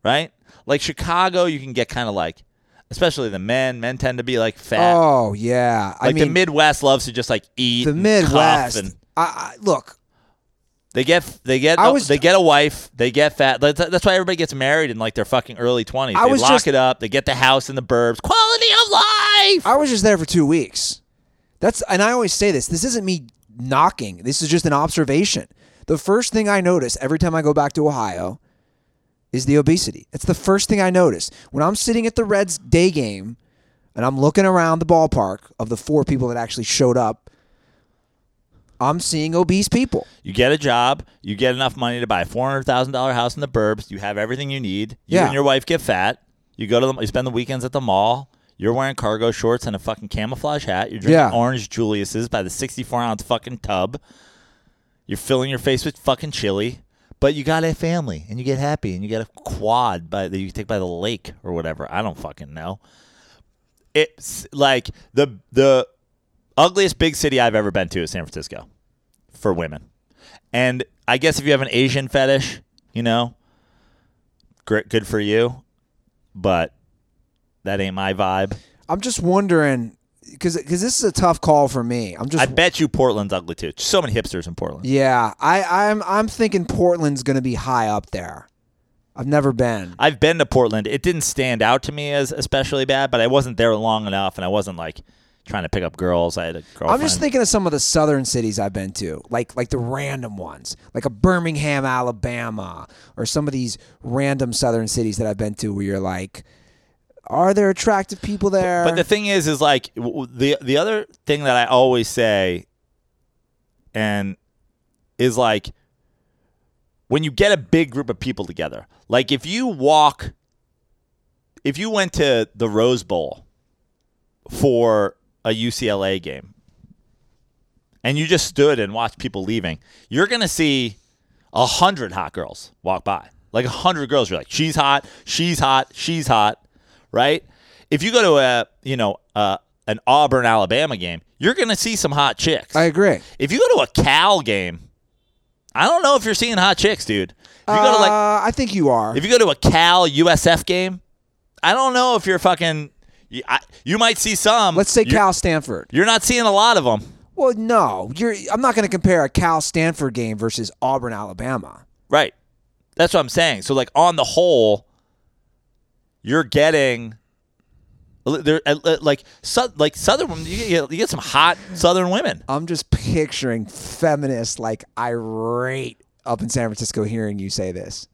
right? Like Chicago, you can get kind of like, especially the men. Men tend to be like fat. Oh yeah. I like mean, the Midwest loves to just like eat. the and Midwest. and I, I, look, they get they get I was- they get a wife. They get fat. That's, that's why everybody gets married in like their fucking early twenties. They lock just- it up. They get the house in the burbs. Quality of life. I was just there for two weeks. That's and I always say this. This isn't me knocking. This is just an observation. The first thing I notice every time I go back to Ohio is the obesity. It's the first thing I notice when I'm sitting at the Reds day game and I'm looking around the ballpark of the four people that actually showed up. I'm seeing obese people. You get a job. You get enough money to buy a four hundred thousand dollar house in the burbs. You have everything you need. You Yeah. and your wife get fat. You go to the. You spend the weekends at the mall. You're wearing cargo shorts and a fucking camouflage hat. You're drinking Yeah. orange Julius's by the sixty four ounce fucking tub. You're filling your face with fucking chili. But you got a family and you get happy and you get a quad by that you take by the lake or whatever. I don't fucking know. It's like the the ugliest big city I've ever been to is San Francisco for women. And I guess if you have an Asian fetish, you know, great, good for you. But that ain't my vibe. I'm just wondering because because this is a tough call for me. I'm just I bet you Portland's ugly too. So many hipsters in Portland. yeah. I I'm I'm thinking Portland's going to be high up there. I've never been. I've been to Portland. It didn't stand out to me as especially bad, but I wasn't there long enough, and I wasn't like trying to pick up girls. I had a girlfriend. I'm just thinking of some of the southern cities I've been to, like like the random ones, like a Birmingham, Alabama, or some of these random southern cities that I've been to, where you're like, are there attractive people there? But the thing is, is like w- the the other thing that I always say, and is like when you get a big group of people together, like if you walk if you went to the Rose Bowl for a UCLA game and you just stood and watched people leaving, you're gonna see a hundred hot girls walk by. Like a hundred girls, you're like, she's hot, she's hot, she's hot, right? If you go to a you know uh, an Auburn Alabama game, you're gonna see some hot chicks. I agree. if you go to a Cal game, I don't know if you're seeing hot chicks, dude. If you go to like uh, I think you are. if you go to a Cal USF game, I don't know if you're fucking. You, I, you might see some. Let's say Cal Stanford. You're not seeing a lot of them. Well, no, you're. I'm not going to compare a Cal Stanford game versus Auburn Alabama. Right. That's what I'm saying. So, like on the whole, you're getting there, like like southern women. You get, you get some hot southern women. I'm just picturing feminists like irate up in San Francisco hearing you say this.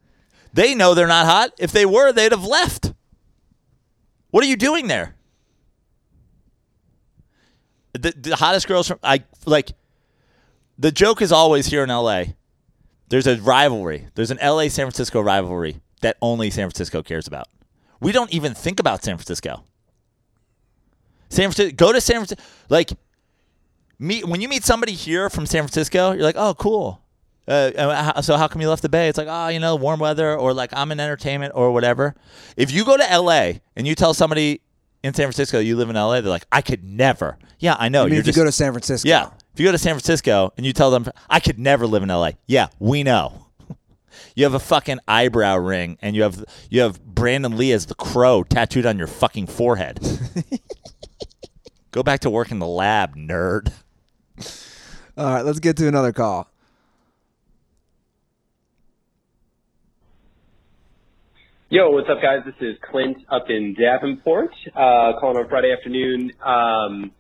They know they're not hot. If they were, they'd have left. What are you doing there? The, the hottest girls from I like. The joke is always here in L.A. There's a rivalry. There's an L.A. San Francisco rivalry that only San Francisco cares about. We don't even think about San Francisco. San Francisco. Go to San Francisco. Like meet when you meet somebody here from San Francisco, you're like, oh, cool. Uh, uh, so how come you left the Bay? It's like, oh, you know, warm weather, or like I'm in entertainment, or whatever. If you go to L.A. and you tell somebody in San Francisco you live in L.A., they're like, I could never. Yeah, I know. I mean, you're if you just, go to San Francisco, yeah. If you go to San Francisco and you tell them, I could never live in LA. Yeah, we know. You have a fucking eyebrow ring and you have you have Brandon Lee as the crow tattooed on your fucking forehead. go back to work in the lab, nerd. All right, let's get to another call. Yo, what's up, guys? This is Clint up in Davenport, uh, calling on Friday afternoon. Um,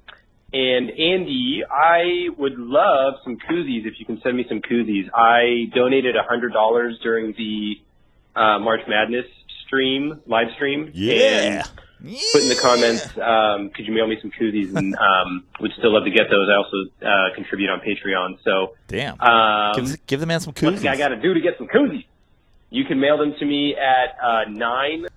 and Andy, I would love some koozies if you can send me some koozies. I donated a hundred dollars during the uh, March Madness stream, live stream. Yeah. And put in the comments, um, could you mail me some koozies? And um, would still love to get those. I also uh, contribute on Patreon. So Damn. um, give, give the man some koozies. guy koozies. got to do to get some koozies? You can mail them to me at uh, nine.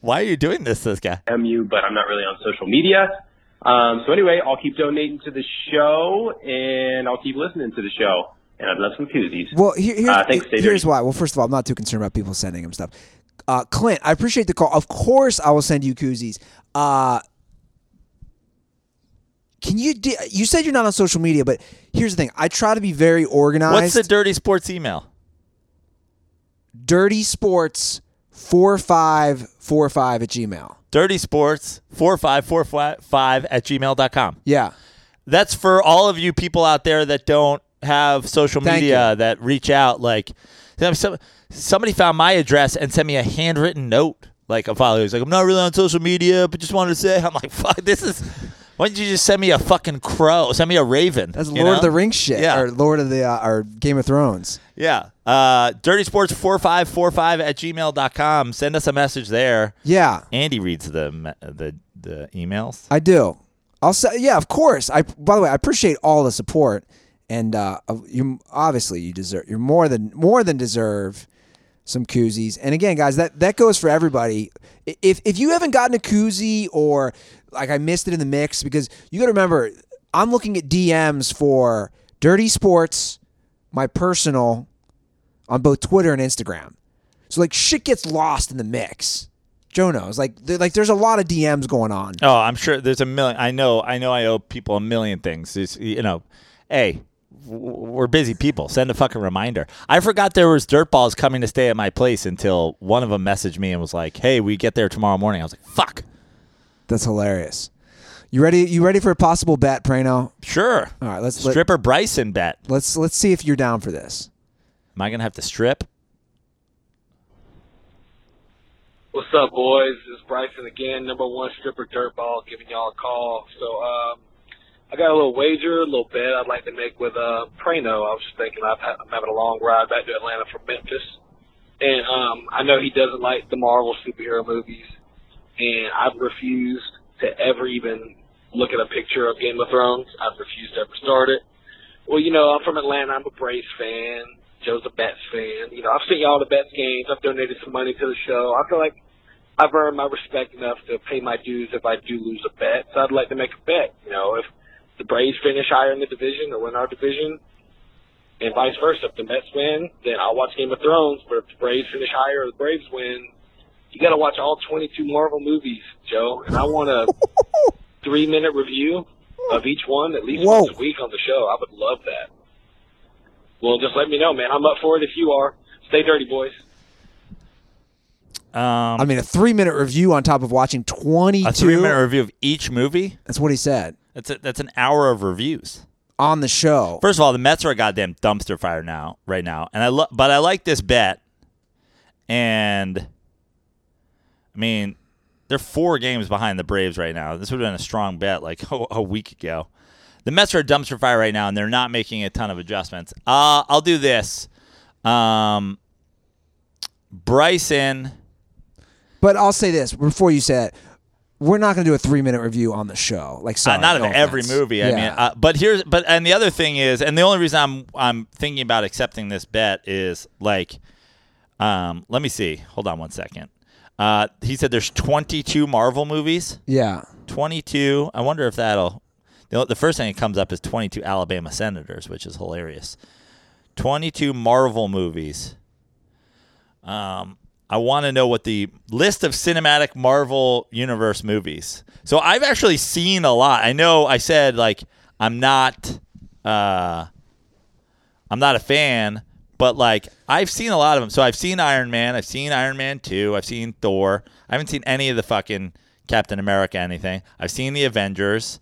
Why are you doing this this guy? MU, but I'm not really on social media. Um, so anyway, I'll keep donating to the show, and I'll keep listening to the show. And I'd love some koozies. Well, here, here's, Uh, thanks, Stay here's why. Well, first of all, I'm not too concerned about people sending him stuff. Uh, Clint, I appreciate the call. Of course, I will send you koozies. Uh, can you? Do, you said you're not on social media, but here's the thing. I try to be very organized. What's the dirty sports email? dirty sports four five four five at gmail? Dirty sports 45455 at gmail.com. Yeah. that's for all of you people out there that don't have social Thank media you. that reach out. Like, somebody found my address and sent me a handwritten note. Like a follower was like, "I'm not really on social media, but just wanted to say." I'm like, "Fuck, this is." Why didn't you just send me a fucking crow? Send me a raven. That's Lord know? of the Rings shit, Yeah. or Lord of the uh, or Game of Thrones. Yeah. Uh, Dirty Sports 4545 at gmail.com. Send us a message there. Yeah, Andy reads the the the emails. I do. I'll say, yeah, of course. I by the way, I appreciate all the support, and uh, you obviously you deserve. You're more than more than deserve some koozies. And again, guys, that that goes for everybody. If if you haven't gotten a koozie or like I missed it in the mix, because you got to remember, I'm looking at DMs for Dirty Sports, my personal, on both Twitter and Instagram. So like shit gets lost in the mix. Joe knows. Like like there's a lot of DMs going on. Oh, I'm sure there's a million. I know. I know. I owe people a million things. It's, you know, hey, we're busy people. Send a fucking reminder. I forgot there was dirtballs coming to stay at my place until one of them messaged me and was like, "Hey, we get there tomorrow morning." I was like, "Fuck, That's hilarious. You ready? You ready for a possible bet, Prano? sure." All right, let's let, Stripper Bryson bet. let's let's see if you're down for this. Am I gonna have to strip? What's up, boys? It's Bryson again, number one stripper dirtball, giving y'all a call. So, um, I got a little wager, a little bet I'd like to make with uh, Prano. I was just thinking ha- I'm having a long ride back to Atlanta from Memphis, and um, I know he doesn't like the Marvel superhero movies, and I've refused to ever even look at a picture of Game of Thrones. I've refused to ever start it. Well, you know, I'm from Atlanta. I'm a Braves fan. Joe's a Mets fan. You know, I've seen all the Mets games. I've donated some money to the show. I feel like I've earned my respect enough to pay my dues if I do lose a bet. So I'd like to make a bet. You know, if the Braves finish higher in the division or win our division, and vice versa. If the Mets win, then I'll watch Game of Thrones. But if the Braves finish higher or the Braves win, you got to watch all 22 Marvel movies, Joe. And I want a three minute review of each one at least Whoa. once a week on the show. I would love that. Well, just let me know, man. I'm up for it if you are. Stay dirty, boys. Um, I mean, a three minute review on top of watching 22. a three minute review of each movie. That's what he said That's a, that's an hour of reviews. on the show. First of all, the Mets are a goddamn dumpster fire now, right now, and I lo- but I like this bet, and I mean, they're four games behind the Braves right now. This would have been a strong bet like a, a week ago. The Mets are a dumpster fire right now, and they're not making a ton of adjustments. Uh, I'll do this. Um, Bryson. But I'll say this before you say it. We're not going to do a three minute review on the show. Like, sorry, Uh, not of no every movie. I Yeah. mean, uh, but here's but and the other thing is, and the only reason I'm I'm thinking about accepting this bet is like, um, let me see. Hold on one second. Uh, he said there's 22 Marvel movies. yeah. 22. I wonder if that'll. The, the first thing that comes up is 22 Alabama Senators, which is hilarious. 22 Marvel movies. Um, I want to know what the list of cinematic Marvel Universe movies. So I've actually seen a lot. I know I said like I'm not uh I'm not a fan, but like I've seen a lot of them. So I've seen Iron Man, I've seen Iron Man 2, I've seen Thor. I haven't seen any of the fucking Captain America anything. I've seen the Avengers.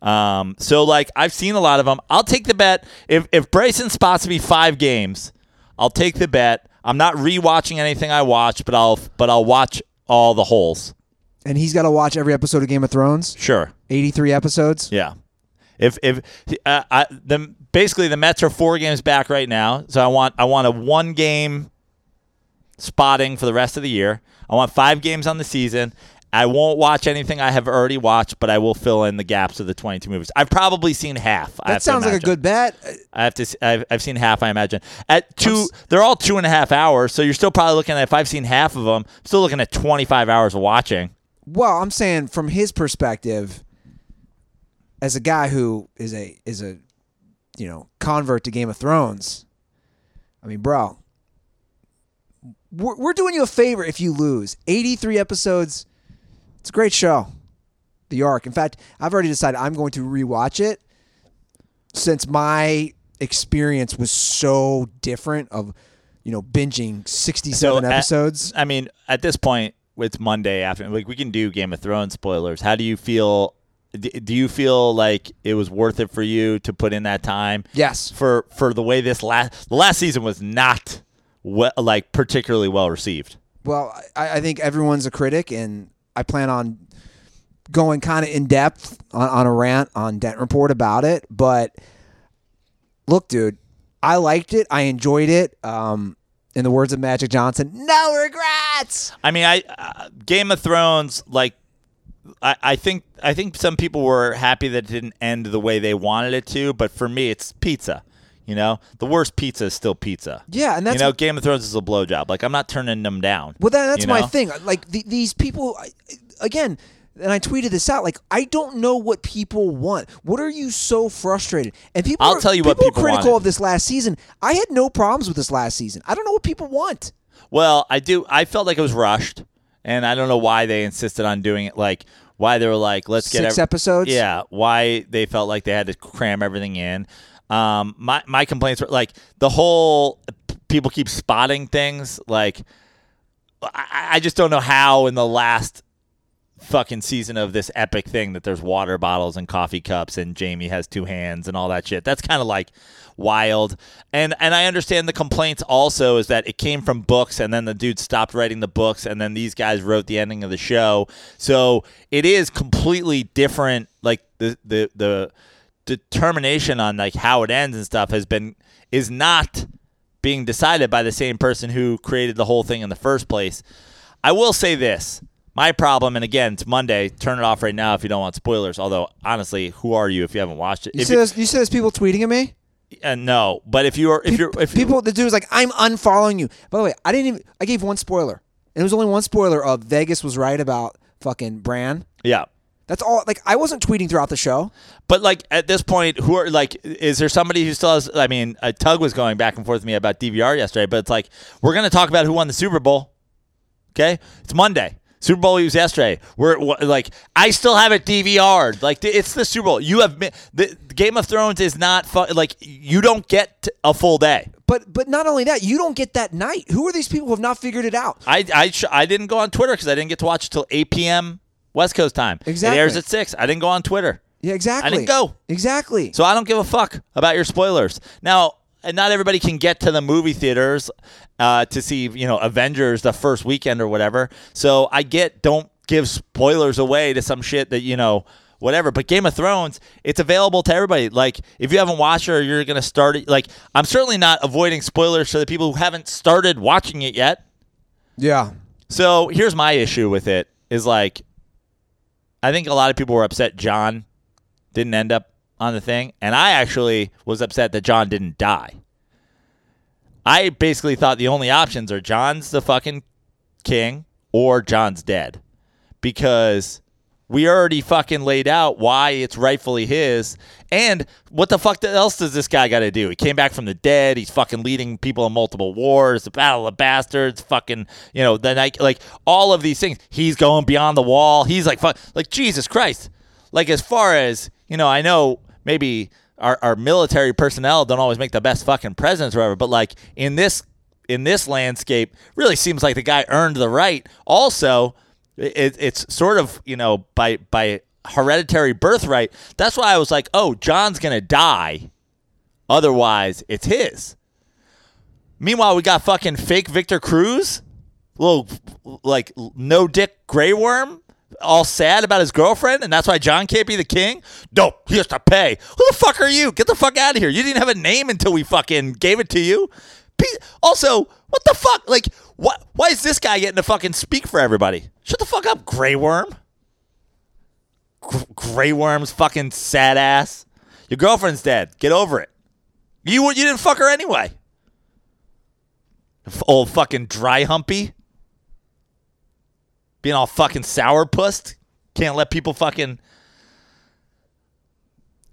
Um, so like I've seen a lot of them. I'll take the bet if if Bryson spots me five games, I'll take the bet. I'm not rewatching anything I watch, but I'll but I'll watch all the holes. And he's got to watch every episode of Game of Thrones. Sure. 83 episodes. Yeah. If if uh, I, the basically the Mets are four games back right now, so I want I want a one game spotting for the rest of the year. I want five games on the season. I won't watch anything I have already watched, but I will fill in the gaps of the 22 movies. I've probably seen half. That sounds like a good bet. I have to. I've, I've seen half. I imagine at two. They're all two and a half hours, so you're still probably looking at. If I've seen half of them, I'm still looking at 25 hours of watching. Well, I'm saying from his perspective, as a guy who is a is a you know convert to Game of Thrones. I mean, bro, we're, we're doing you a favor if you lose. 83 episodes. It's a great show. The Ark. In fact, I've already decided I'm going to rewatch it since my experience was so different of you know binging 67 at- uh, episodes. I mean, at this point, it's Monday afternoon. Like we can do Game of Thrones spoilers. How do you feel? Do you feel like it was worth it for you to put in that time? Yes. For for the way this last the last season was not we- like particularly well received. Well, I, I think everyone's a critic, and I plan on going kind of in depth on, on a rant on Dent Report about it. But look, dude, I liked it. I enjoyed it. Um, in the words of Magic Johnson, no regrets. I mean, I uh, Game of Thrones like. I, I think I think some people were happy that it didn't end the way they wanted it to, but for me, it's pizza. You know, the worst pizza is still pizza. Yeah, and that's you know, Game of Thrones is a blowjob. Like I'm not turning them down. Well, that, that's you my know? thing. Like the, these people, I- again, and I tweeted this out. Like I don't know what people want. What are you so frustrated? And people, I'll are, tell you what people people are critical wanted. of this last season. I had no problems with this last season. I don't know what people want. Well, I do. I felt like it was rushed, and I don't know why they insisted on doing it. Like why they were like, let's get Six ev- episodes? Yeah, why they felt like they had to cram everything in. Um, my my complaints were like the whole people keep spotting things. Like I, I just don't know how in the last fucking season of this epic thing that there's water bottles and coffee cups and Jaime has two hands and all that shit. That's kind of like wild. And and I understand the complaints also is that it came from books and then the dude stopped writing the books and then these guys wrote the ending of the show. So it is completely different like the the the determination on like how it ends and stuff has been is not being decided by the same person who created the whole thing in the first place. I will say this. My problem, and again, it's Monday. Turn it off right now if you don't want spoilers. Although, honestly, who are you if you haven't watched it? You If see, those, you see those people tweeting at me? uh, no, but if you are, if you're, if you- people, the dude was like, "I'm unfollowing you." By the way, I didn't even. I gave one spoiler, and it was only one spoiler of Vegas was right about fucking Bran. yeah. That's all. Like, I wasn't tweeting throughout the show. But like at this point, who are like? Is there somebody who still has? I mean, uh, Tug was going back and forth with me about DVR yesterday, but it's like we're going to talk about who won the Super Bowl. Okay, it's Monday. Super Bowl was yesterday. We're like, I still have it DVR'd. Like it's the Super Bowl. You have the Game of Thrones is not fu- like you don't get a full day. But but not only that, you don't get that night. Who are these people who have not figured it out? I I sh- I didn't go on Twitter because I didn't get to watch it till eight p.m. West Coast time. Exactly. It airs at six. I didn't go on Twitter. Yeah, exactly. I didn't go. Exactly. So I don't give a fuck about your spoilers. Now, and not everybody can get to the movie theaters uh, to see, you know, Avengers the first weekend or whatever. So I get don't give spoilers away to some shit that, you know, whatever. But Game of Thrones, it's available to everybody. Like, if you haven't watched it or you're going to start it, like, I'm certainly not avoiding spoilers for the people who haven't started watching it yet. yeah. So here's my issue with it is like, I think a lot of people were upset Jon didn't end up on the thing, and I actually was upset that Jon didn't die. I basically thought the only options are Jon's the fucking king or Jon's dead because we already fucking laid out why it's rightfully his. And what the fuck else does this guy got to do? He came back from the dead. He's fucking leading people in multiple wars, the Battle of Bastards, fucking, you know, the night, like all of these things. He's going beyond the wall. He's like, fuck, like Jesus Christ. Like as far as you know, I know maybe our, our military personnel don't always make the best fucking presidents or whatever, but like in this in this landscape, really seems like the guy earned the right. Also, it, it's sort of you know by by hereditary birthright. That's why I was like, oh, Jon's gonna die. Otherwise, it's his. Meanwhile, we got fucking fake Victor Cruz, little like no dick Grey Worm, all sad about his girlfriend, and that's why Jon can't be the king. No, he has to pay. Who the fuck are you? Get the fuck out of here! You didn't have a name until we fucking gave it to you. Also, what the fuck? Like, what? Why is this guy getting to fucking speak for everybody? Shut the fuck up, Grey Worm. Gr- Grey Worm's fucking sad ass. Your girlfriend's dead. Get over it. You you didn't fuck her anyway. F- Old fucking dry humpy. Being all fucking sourpussed. Can't let people fucking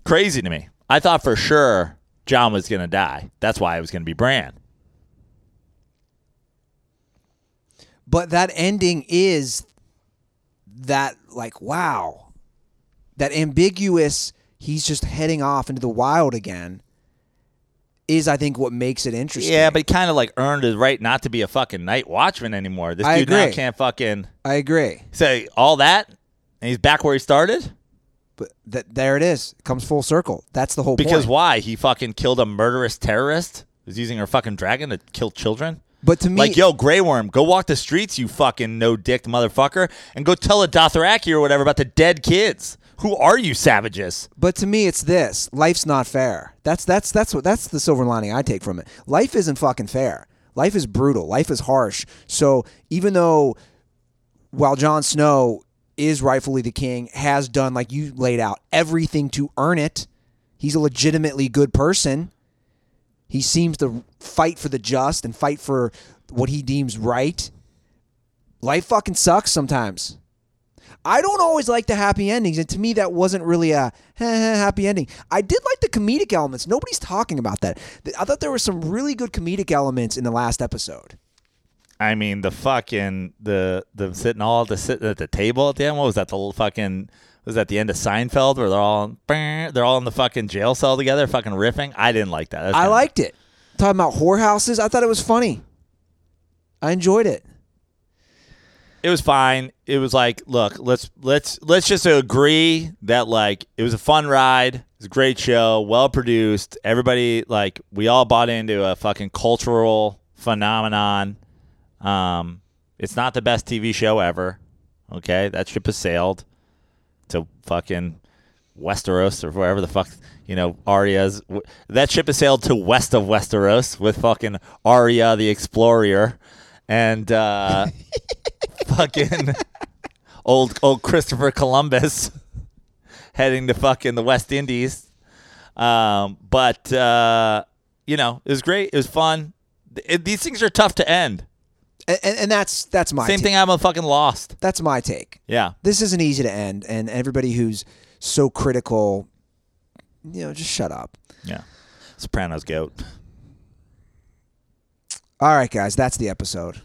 crazy to me. I thought for sure Jon was gonna die. That's why it was gonna be Bran. But that ending is that like wow. That ambiguous he's just heading off into the wild again is I think what makes it interesting. Yeah, but he kind of like earned his right not to be a fucking night watchman anymore. This I dude now can't fucking I agree. say all that, and he's back where he started. But th- there it is. It comes full circle. That's the whole point. Because point. why? He fucking killed a murderous terrorist who's using her fucking dragon to kill children. But to me Like, yo, Grey Worm, go walk the streets, you fucking no dick motherfucker, and go tell a Dothraki or whatever about the dead kids. Who are you, savages? But to me, it's this: life's not fair. That's that's that's what that's the silver lining I take from it. Life isn't fucking fair. Life is brutal. Life is harsh. So even though, while Jon Snow is rightfully the king, has done like you laid out everything to earn it, he's a legitimately good person. He seems to fight for the just and fight for what he deems right. Life fucking sucks sometimes. I don't always like the happy endings, and to me, that wasn't really a happy ending. I did like the comedic elements. Nobody's talking about that. I thought there were some really good comedic elements in the last episode. I mean, the fucking the the sitting all the sitting at the table at the end. What was that? The fucking was that the end of Seinfeld where they're all they're all in the fucking jail cell together, fucking riffing. I didn't like that. That's I liked it. Talking about whorehouses, I thought it was funny. I enjoyed it. it was fine. It was like, look, let's let's let's just agree that like it was a fun ride. It was a great show, well produced. Everybody like we all bought into a fucking cultural phenomenon. Um, it's not the best TV show ever. Okay, that ship has sailed to fucking Westeros or wherever the fuck you know Arya's. That ship has sailed to west of Westeros with fucking Arya the Explorer, and uh, fucking old old Christopher Columbus heading to fucking the West Indies. Um, but uh, you know, it was great. It was fun. It- these things are tough to end. And, and, and that's that's my Same take. thing. I'm a fucking lost. That's my take. Yeah. This isn't easy to end, and everybody who's so critical, you know, just shut up. Yeah. Sopranos goat. All right, guys, that's the episode.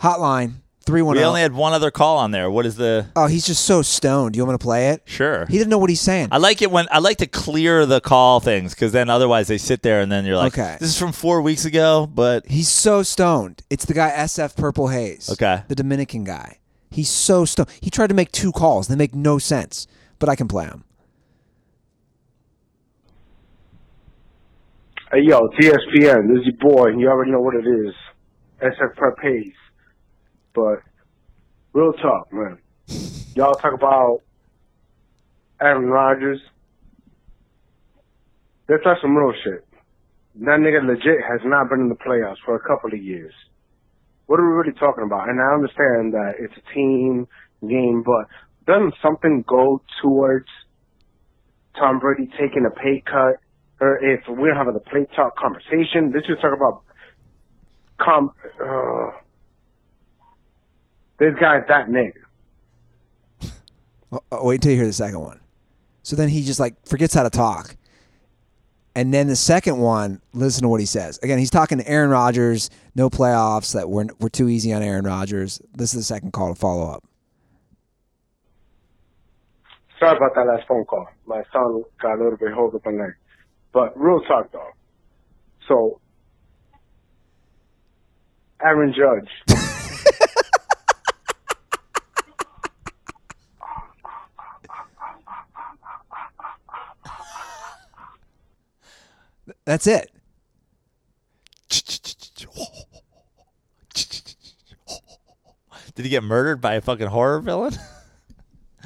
Hotline three one We only had one other call on there. What is the? Oh, he's just so stoned. Do you want me to play it? Sure. He didn't know what he's saying. I like it when I like to clear the call things because then otherwise they sit there and then you're like, Okay. this is from four weeks ago, but He's so stoned. It's the guy SF Purple Haze. Okay. The Dominican guy. He's so stoned. He tried to make two calls. They make no sense, but I can play them. Hey yo, TSPN, this is your boy. You already know what it is. SF Prep Hayes. But real talk, man. Y'all talk about Aaron Rodgers. Let's talk some real shit. That nigga legit has not been in the playoffs for a couple of years. What are we really talking about? And I understand that it's a team game, but doesn't something go towards Tom Brady taking a pay cut? Or if we're having a play talk conversation, let's just talk about com. Uh, this guy's that nigga. Oh, oh, wait till you hear the second one. So then he just like forgets how to talk. And then the second one, listen to what he says. Again, he's talking to Aaron Rodgers, no playoffs, that we're, we're too easy on Aaron Rodgers. This is the second call to follow up. Sorry about that last phone call. My son got a little bit hold up on that. But real talk though. So Aaron Judge. That's it. did he get murdered by a fucking horror villain?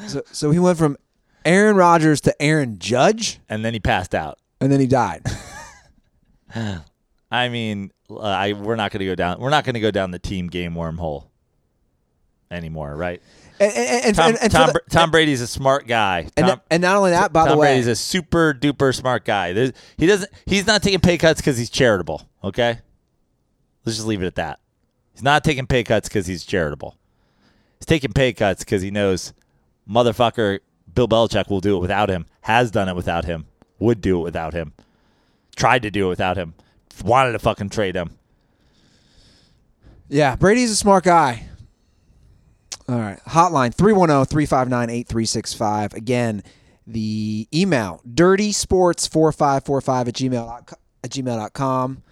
So, so he went from Aaron Rodgers to Aaron Judge, and then he passed out. and then he died. I mean, uh, I we're not going to go down. We're not going to go down the team game wormhole anymore, right? And, and, and, Tom, and, and Tom, the- Tom Brady's a smart guy. and, and not only that, by Tom the way, Brady's a super duper smart guy. There's, he doesn't. He's not taking pay cuts because he's charitable. Okay, let's just leave it at that. He's not taking pay cuts because he's charitable. He's taking pay cuts because he knows, motherfucker, Bill Belichick will do it without him. Has done it without him. Would do it without him. Tried to do it without him. Wanted to fucking trade him. Yeah, Brady's a smart guy. All right. Hotline oh, 310 359 8365. Again, the email dirtysports4545 at gmail at gmail.com.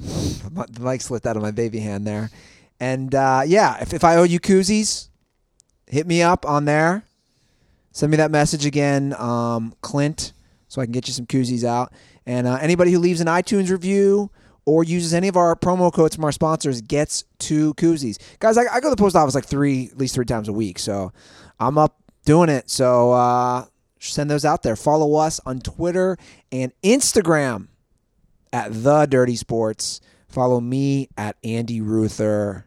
The mic slipped out of my baby hand there. And uh, yeah, if, if I owe you koozies, hit me up on there. Send me that message again, um, Clint, so I can get you some koozies out. And uh, anybody who leaves an iTunes review or uses any of our promo codes from our sponsors gets two koozies. Guys, I, I go to the post office like three, at least three times a week, so I'm up doing it. So uh, send those out there. Follow us on Twitter and Instagram at the Dirty Sports. Follow me at Andy Ruther.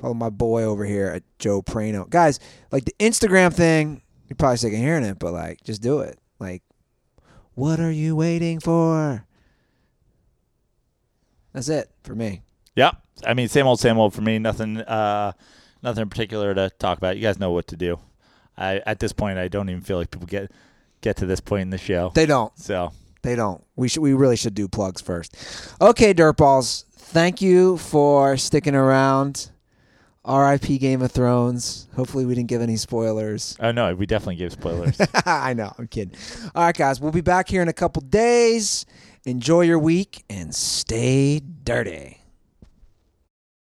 Follow my boy over here at Joe Prano. Guys, like the Instagram thing, you're probably sick of hearing it, but like, just do it. Like, what are you waiting for? That's it for me. Yep. I mean, same old, same old for me. Nothing, uh, nothing in particular to talk about. You guys know what to do. I at this point, I don't even feel like people get get to this point in the show. They don't. So They don't. We should. We really should do plugs first. Okay, dirtballs. Thank you for sticking around. R.I.P. Game of Thrones. Hopefully, we didn't give any spoilers. Oh no, we definitely gave spoilers. I know. I'm kidding. All right, guys. We'll be back here in a couple days. Enjoy your week and stay dirty.